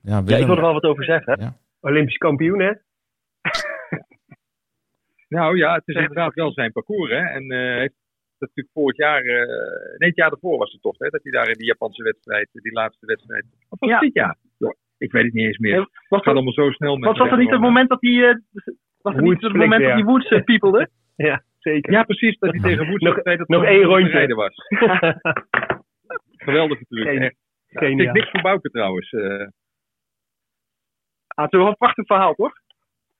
Ja, Willem, ja, ik wil er wel wat over zeggen. Ja. Olympisch kampioen, hè? nou ja, het is inderdaad wel zijn parcours, hè. En uh, heeft natuurlijk vorig jaar, uh, nee, het jaar daarvoor was het toch, hè, dat hij daar in die Japanse wedstrijd, die laatste wedstrijd, of was ja. dit jaar? Ja, ik weet het niet eens meer. Het gaat allemaal zo snel met Was dat er niet het moment dat hij, uh, was het niet het moment dat hij Woods uh, piepelde? ja, zeker. Ja, precies, dat hij tegen Woods nog, zei dat nog één rondje rijden was. Geweldige truc, echt. Ja, niks voor Bouke trouwens. Uh, ah, het is wel een prachtig verhaal, toch?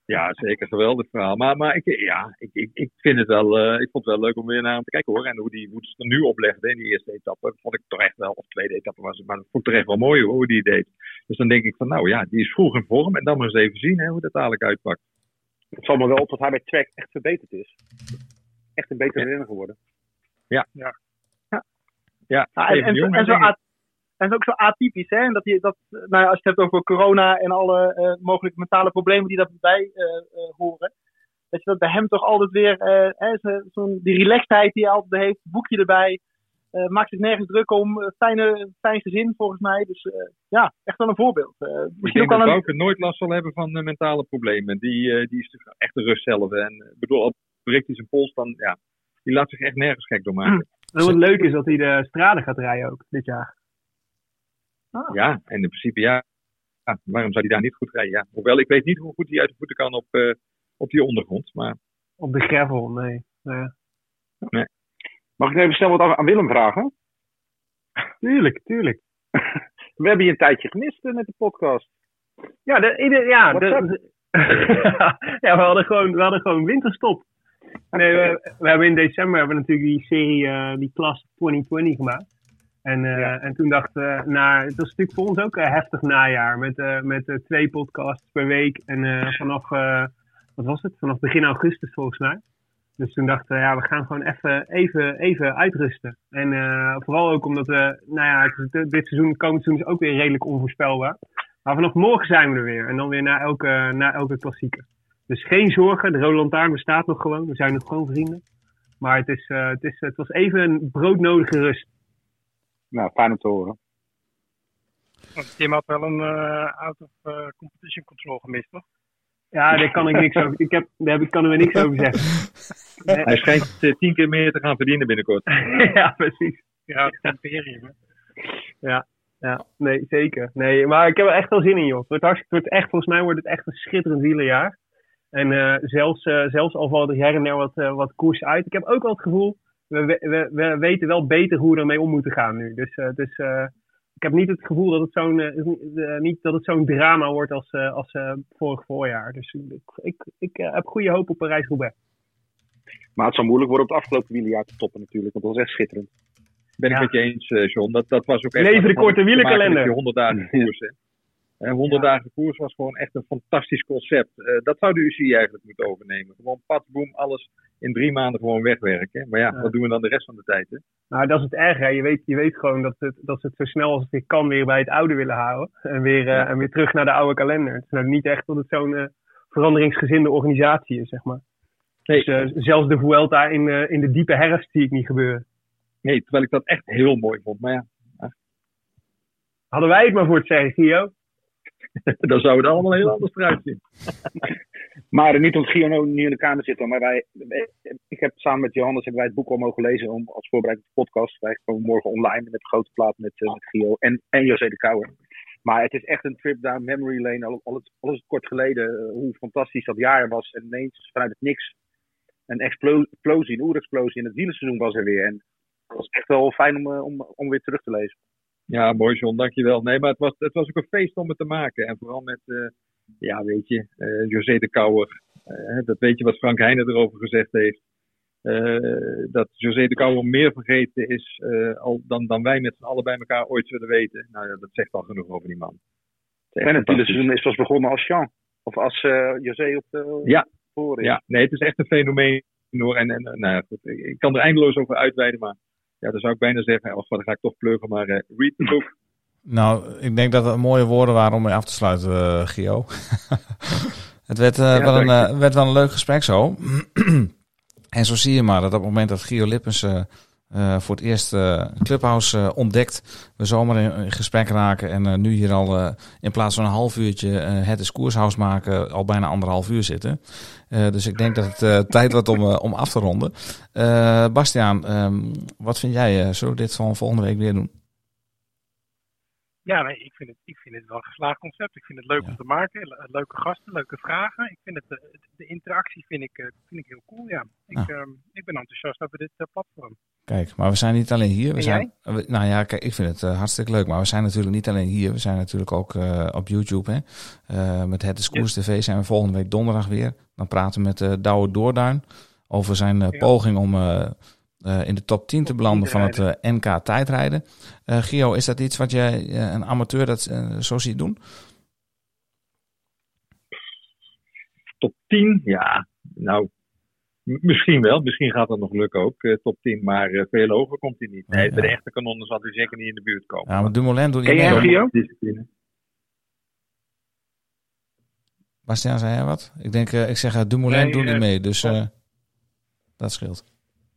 Ja, zeker. Geweldig verhaal. Maar, maar ik, ja, ik, ik, ik vind het wel, uh, ik vond het wel leuk om weer naar hem te kijken hoor. En hoe die hoe het er nu oplegde in die eerste etappe, vond ik toch echt wel, of tweede etappe was het, maar dat vond ik toch echt wel mooi hoor, hoe die deed. Dus dan denk ik van, nou ja, die is vroeg in vorm en dan maar eens even zien hè, hoe dat dadelijk uitpakt. Het valt me wel op dat hij bij Trek echt verbeterd is. Echt een betere renner geworden. Ja. Ja. Ja, ja en, en, jong, en, zo en is ook zo atypisch, hè? En dat je, dat, nou ja, als je het hebt over corona en alle uh, mogelijke mentale problemen die daarbij uh, uh, horen. Dat je dat bij hem toch altijd weer, zo'n die relaxedheid die hij altijd heeft, boekje erbij. Maakt zich nergens druk om. Fijne, fijn gezin volgens mij. Dus ja, echt wel een voorbeeld. ik denk dat een... Bouke nooit last zal hebben van mentale problemen. Die, die is echt de rust zelf. En ik bedoel, als breekt hij zijn pols, dan ja, die laat zich echt nergens gek door maken. Wat mm. leuk is dat hij de straden gaat rijden ook dit jaar. Ah. Ja, en in principe ja. ja. Waarom zou hij daar niet goed rijden? Ja. Hoewel, ik weet niet hoe goed hij uit de voeten kan op, uh, op die ondergrond. Maar... Op de gravel, nee. nee. nee. Mag ik even snel wat aan Willem vragen? Tuurlijk, tuurlijk. We hebben je een tijdje gemist met de podcast. Ja, de, de, ja, de, ja we, hadden gewoon, we hadden gewoon winterstop. Nee, we, we hebben in december hebben we natuurlijk die serie, uh, die klas 2020 gemaakt. En, uh, ja. en toen dachten we, nou, het was natuurlijk voor ons ook een heftig najaar. Met, uh, met twee podcasts per week. En vanaf, wat was het? Vanaf begin augustus volgens mij. Dus toen dachten we, ja, we gaan gewoon even, even, even uitrusten. En vooral ook omdat we, nou ja, het, dit seizoen, komend seizoen is ook weer redelijk onvoorspelbaar. Maar vanaf morgen zijn we er weer. En dan weer naar elke, naar elke klassieker. Dus geen zorgen, de Rode Lantaarn bestaat nog gewoon. We zijn nog gewoon vrienden. Maar het, is, het, is, het was even een broodnodige rust. Nou, fijn om te horen. Tim had wel een uh, out-of-competition uh, control gemist, toch? Ja, daar kan ik niks over. Ik heb, daar heb, kan er niks over zeggen. Nee. Hij schijnt uh, tien keer meer te gaan verdienen binnenkort. ja, precies. Ja, het imperium. Ja, ja, nee, zeker. Nee, maar ik heb er echt wel zin in, joh. Het wordt, hartstikke, het wordt echt, volgens mij wordt het echt een schitterend wielerjaar. En eh, zelfs, eh, zelfs al valt er her en der wat, wat koers uit. Ik heb ook wel het gevoel, we, we, we- we weten wel beter hoe we ermee om moeten gaan nu. Dus, eh, dus eh, ik heb niet het gevoel dat het zo'n eh, eh, niet dat het zo'n drama wordt als, eh, als vorig voorjaar. Dus ik, ik, ik heb goede hoop op Parijs-Roubaix. Maar het zal moeilijk worden op het afgelopen wielerjaar te toppen natuurlijk, want dat was echt schitterend. Ben ik Ja. met je eens, John. Dat, dat was ook echt. Leven de korte die 100 dagen koers. Hè. Hè, 100 dagen koers was gewoon echt een fantastisch concept. Dat zou de UCI eigenlijk moeten overnemen. Gewoon pat, boem, alles in drie maanden gewoon wegwerken. Maar ja, Ja. wat doen we dan de rest van de tijd? Hè? Nou, dat is het erg. Hè. Je, weet, je weet gewoon dat, het, dat ze het zo snel als het weer kan weer bij het oude willen houden. En weer, eh, en weer terug naar de oude kalender. Het is nou niet echt dat het zo'n eh, veranderingsgezinde organisatie is, zeg maar. Nee. Dus, eh, zelfs de Vuelta in, in de diepe herfst zie ik niet gebeuren. Nee, terwijl ik dat echt heel mooi vond. Maar ja, Hadden wij het maar voor het zeggen, Gio. dan zou het allemaal heel anders eruit zien. Maar niet om Gio niet in de kamer zitten, maar wij, ik heb samen met Johannes hebben wij het boek al mogen lezen om, als voorbereiding op de podcast. Wij komen morgen online met een grote plaat met, eh, met Gio en, en José de Kouwer. Maar het is echt een trip down memory lane. Al, is- al het kort geleden eh, hoe fantastisch dat jaar was. En ineens vanuit het niks een explo- explosie, een oerexplosie in het wielerseizoen was er weer. En dat was echt wel fijn om, eh, om, om weer terug te lezen. Ja, mooi John, dankjewel. Nee, maar het was, het was ook een feest om het te maken. En vooral met, ja, weet je, eh, José de Kouwer. Eh, dat weet je wat Frank Heijnen erover gezegd heeft. Eh, dat José de Kouwer meer vergeten is al, dan, dan wij met z'n allen bij elkaar ooit zullen weten. Nou ja, dat zegt al genoeg over die man. Het En het wielerseizoen is pas begonnen als Jean. Of als José op de Ja, voren ja, nee, het is echt een fenomeen hoor. En, en nou goed, ik kan er eindeloos over uitweiden, maar ja, dan zou ik bijna zeggen, of dan ga ik toch pluggen, maar read the book. Nou, ik denk dat het mooie woorden waren om mee af te sluiten, eh, Gio. het werd, eh, Ja, wel een, eh, werd wel een leuk gesprek zo. en zo zie je maar dat op het moment dat Gio Lippens voor het eerst Clubhouse ontdekt, we zomaar in, in gesprek raken en nu hier al in plaats van een half uurtje het is maken, al bijna anderhalf uur zitten. Dus ik denk dat het tijd wordt om, om af te ronden. Bastiaan, ehm, wat vind jij? zullen we dit van volgende week weer doen? Ja, nee, ik vind, het, ik vind het wel een geslaagd concept. Ik vind het leuk om te maken. Le- leuke gasten, leuke vragen. Ik vind het, eh, de interactie vind ik, eh, vind ik heel cool, ja. Ik, ehm, ik ben enthousiast over dit eh, platform. Kijk, maar we zijn niet alleen hier. We En zijn, we- nou ja, kijk, ik vind het hartstikke leuk. Maar we zijn natuurlijk niet alleen hier. We zijn natuurlijk ook op YouTube. Hè. Met Het is Koers TV zijn we volgende week donderdag weer. Dan praten we met Douwe Doorduin over zijn poging om eh, eh, in de top 10 te belanden van het eh, NK tijdrijden. Eh Gio, is dat iets wat jij, eh, een amateur, dat eh, zo ziet doen? Top 10, ja, nou, misschien wel. Misschien gaat dat nog lukken ook, eh, top 10. Maar eh, veel hoger komt hij niet. Nee, bij de ja. echte kanonnen zal hij zeker niet in de buurt komen. Ja, maar Dumoulin doet niet mee. Discipline. Bastiaan, zei jij wat? Ik denk, eh, ik zeg, eh, Dumoulin Nee, doet niet eh, mee. Dus eh, dat scheelt.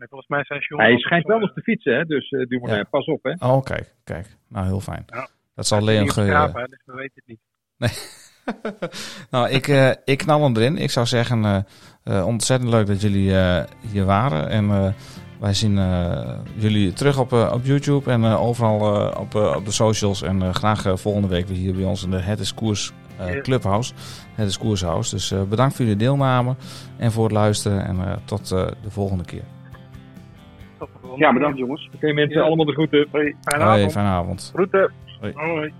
Volgens mij zijn John... Hij schijnt wel nog te fietsen, hè? dus eh Dumoulin, Ja. pas op. Hè? Oh, kijk, kijk. Nou, heel fijn. Ja. Dat zal Leon Geur... Dus we weten het niet. nou, ik, eh, ik knal hem erin. Ik zou zeggen, eh, eh, ontzettend leuk dat jullie eh, hier waren. En eh, wij zien eh, jullie terug op, eh, op YouTube en eh, overal eh, op, eh, op de socials. En eh, graag eh, volgende week weer hier bij ons in de Het is Koers eh. Clubhouse. Het is Koershouse. Dus eh, bedankt voor jullie deelname en voor het luisteren. En eh, tot eh, de volgende keer. Ja, bedankt jongens. Oké mensen, Ja. allemaal de groeten. Fijne Hoi, avond. fijne avond. Groeten. Hoi.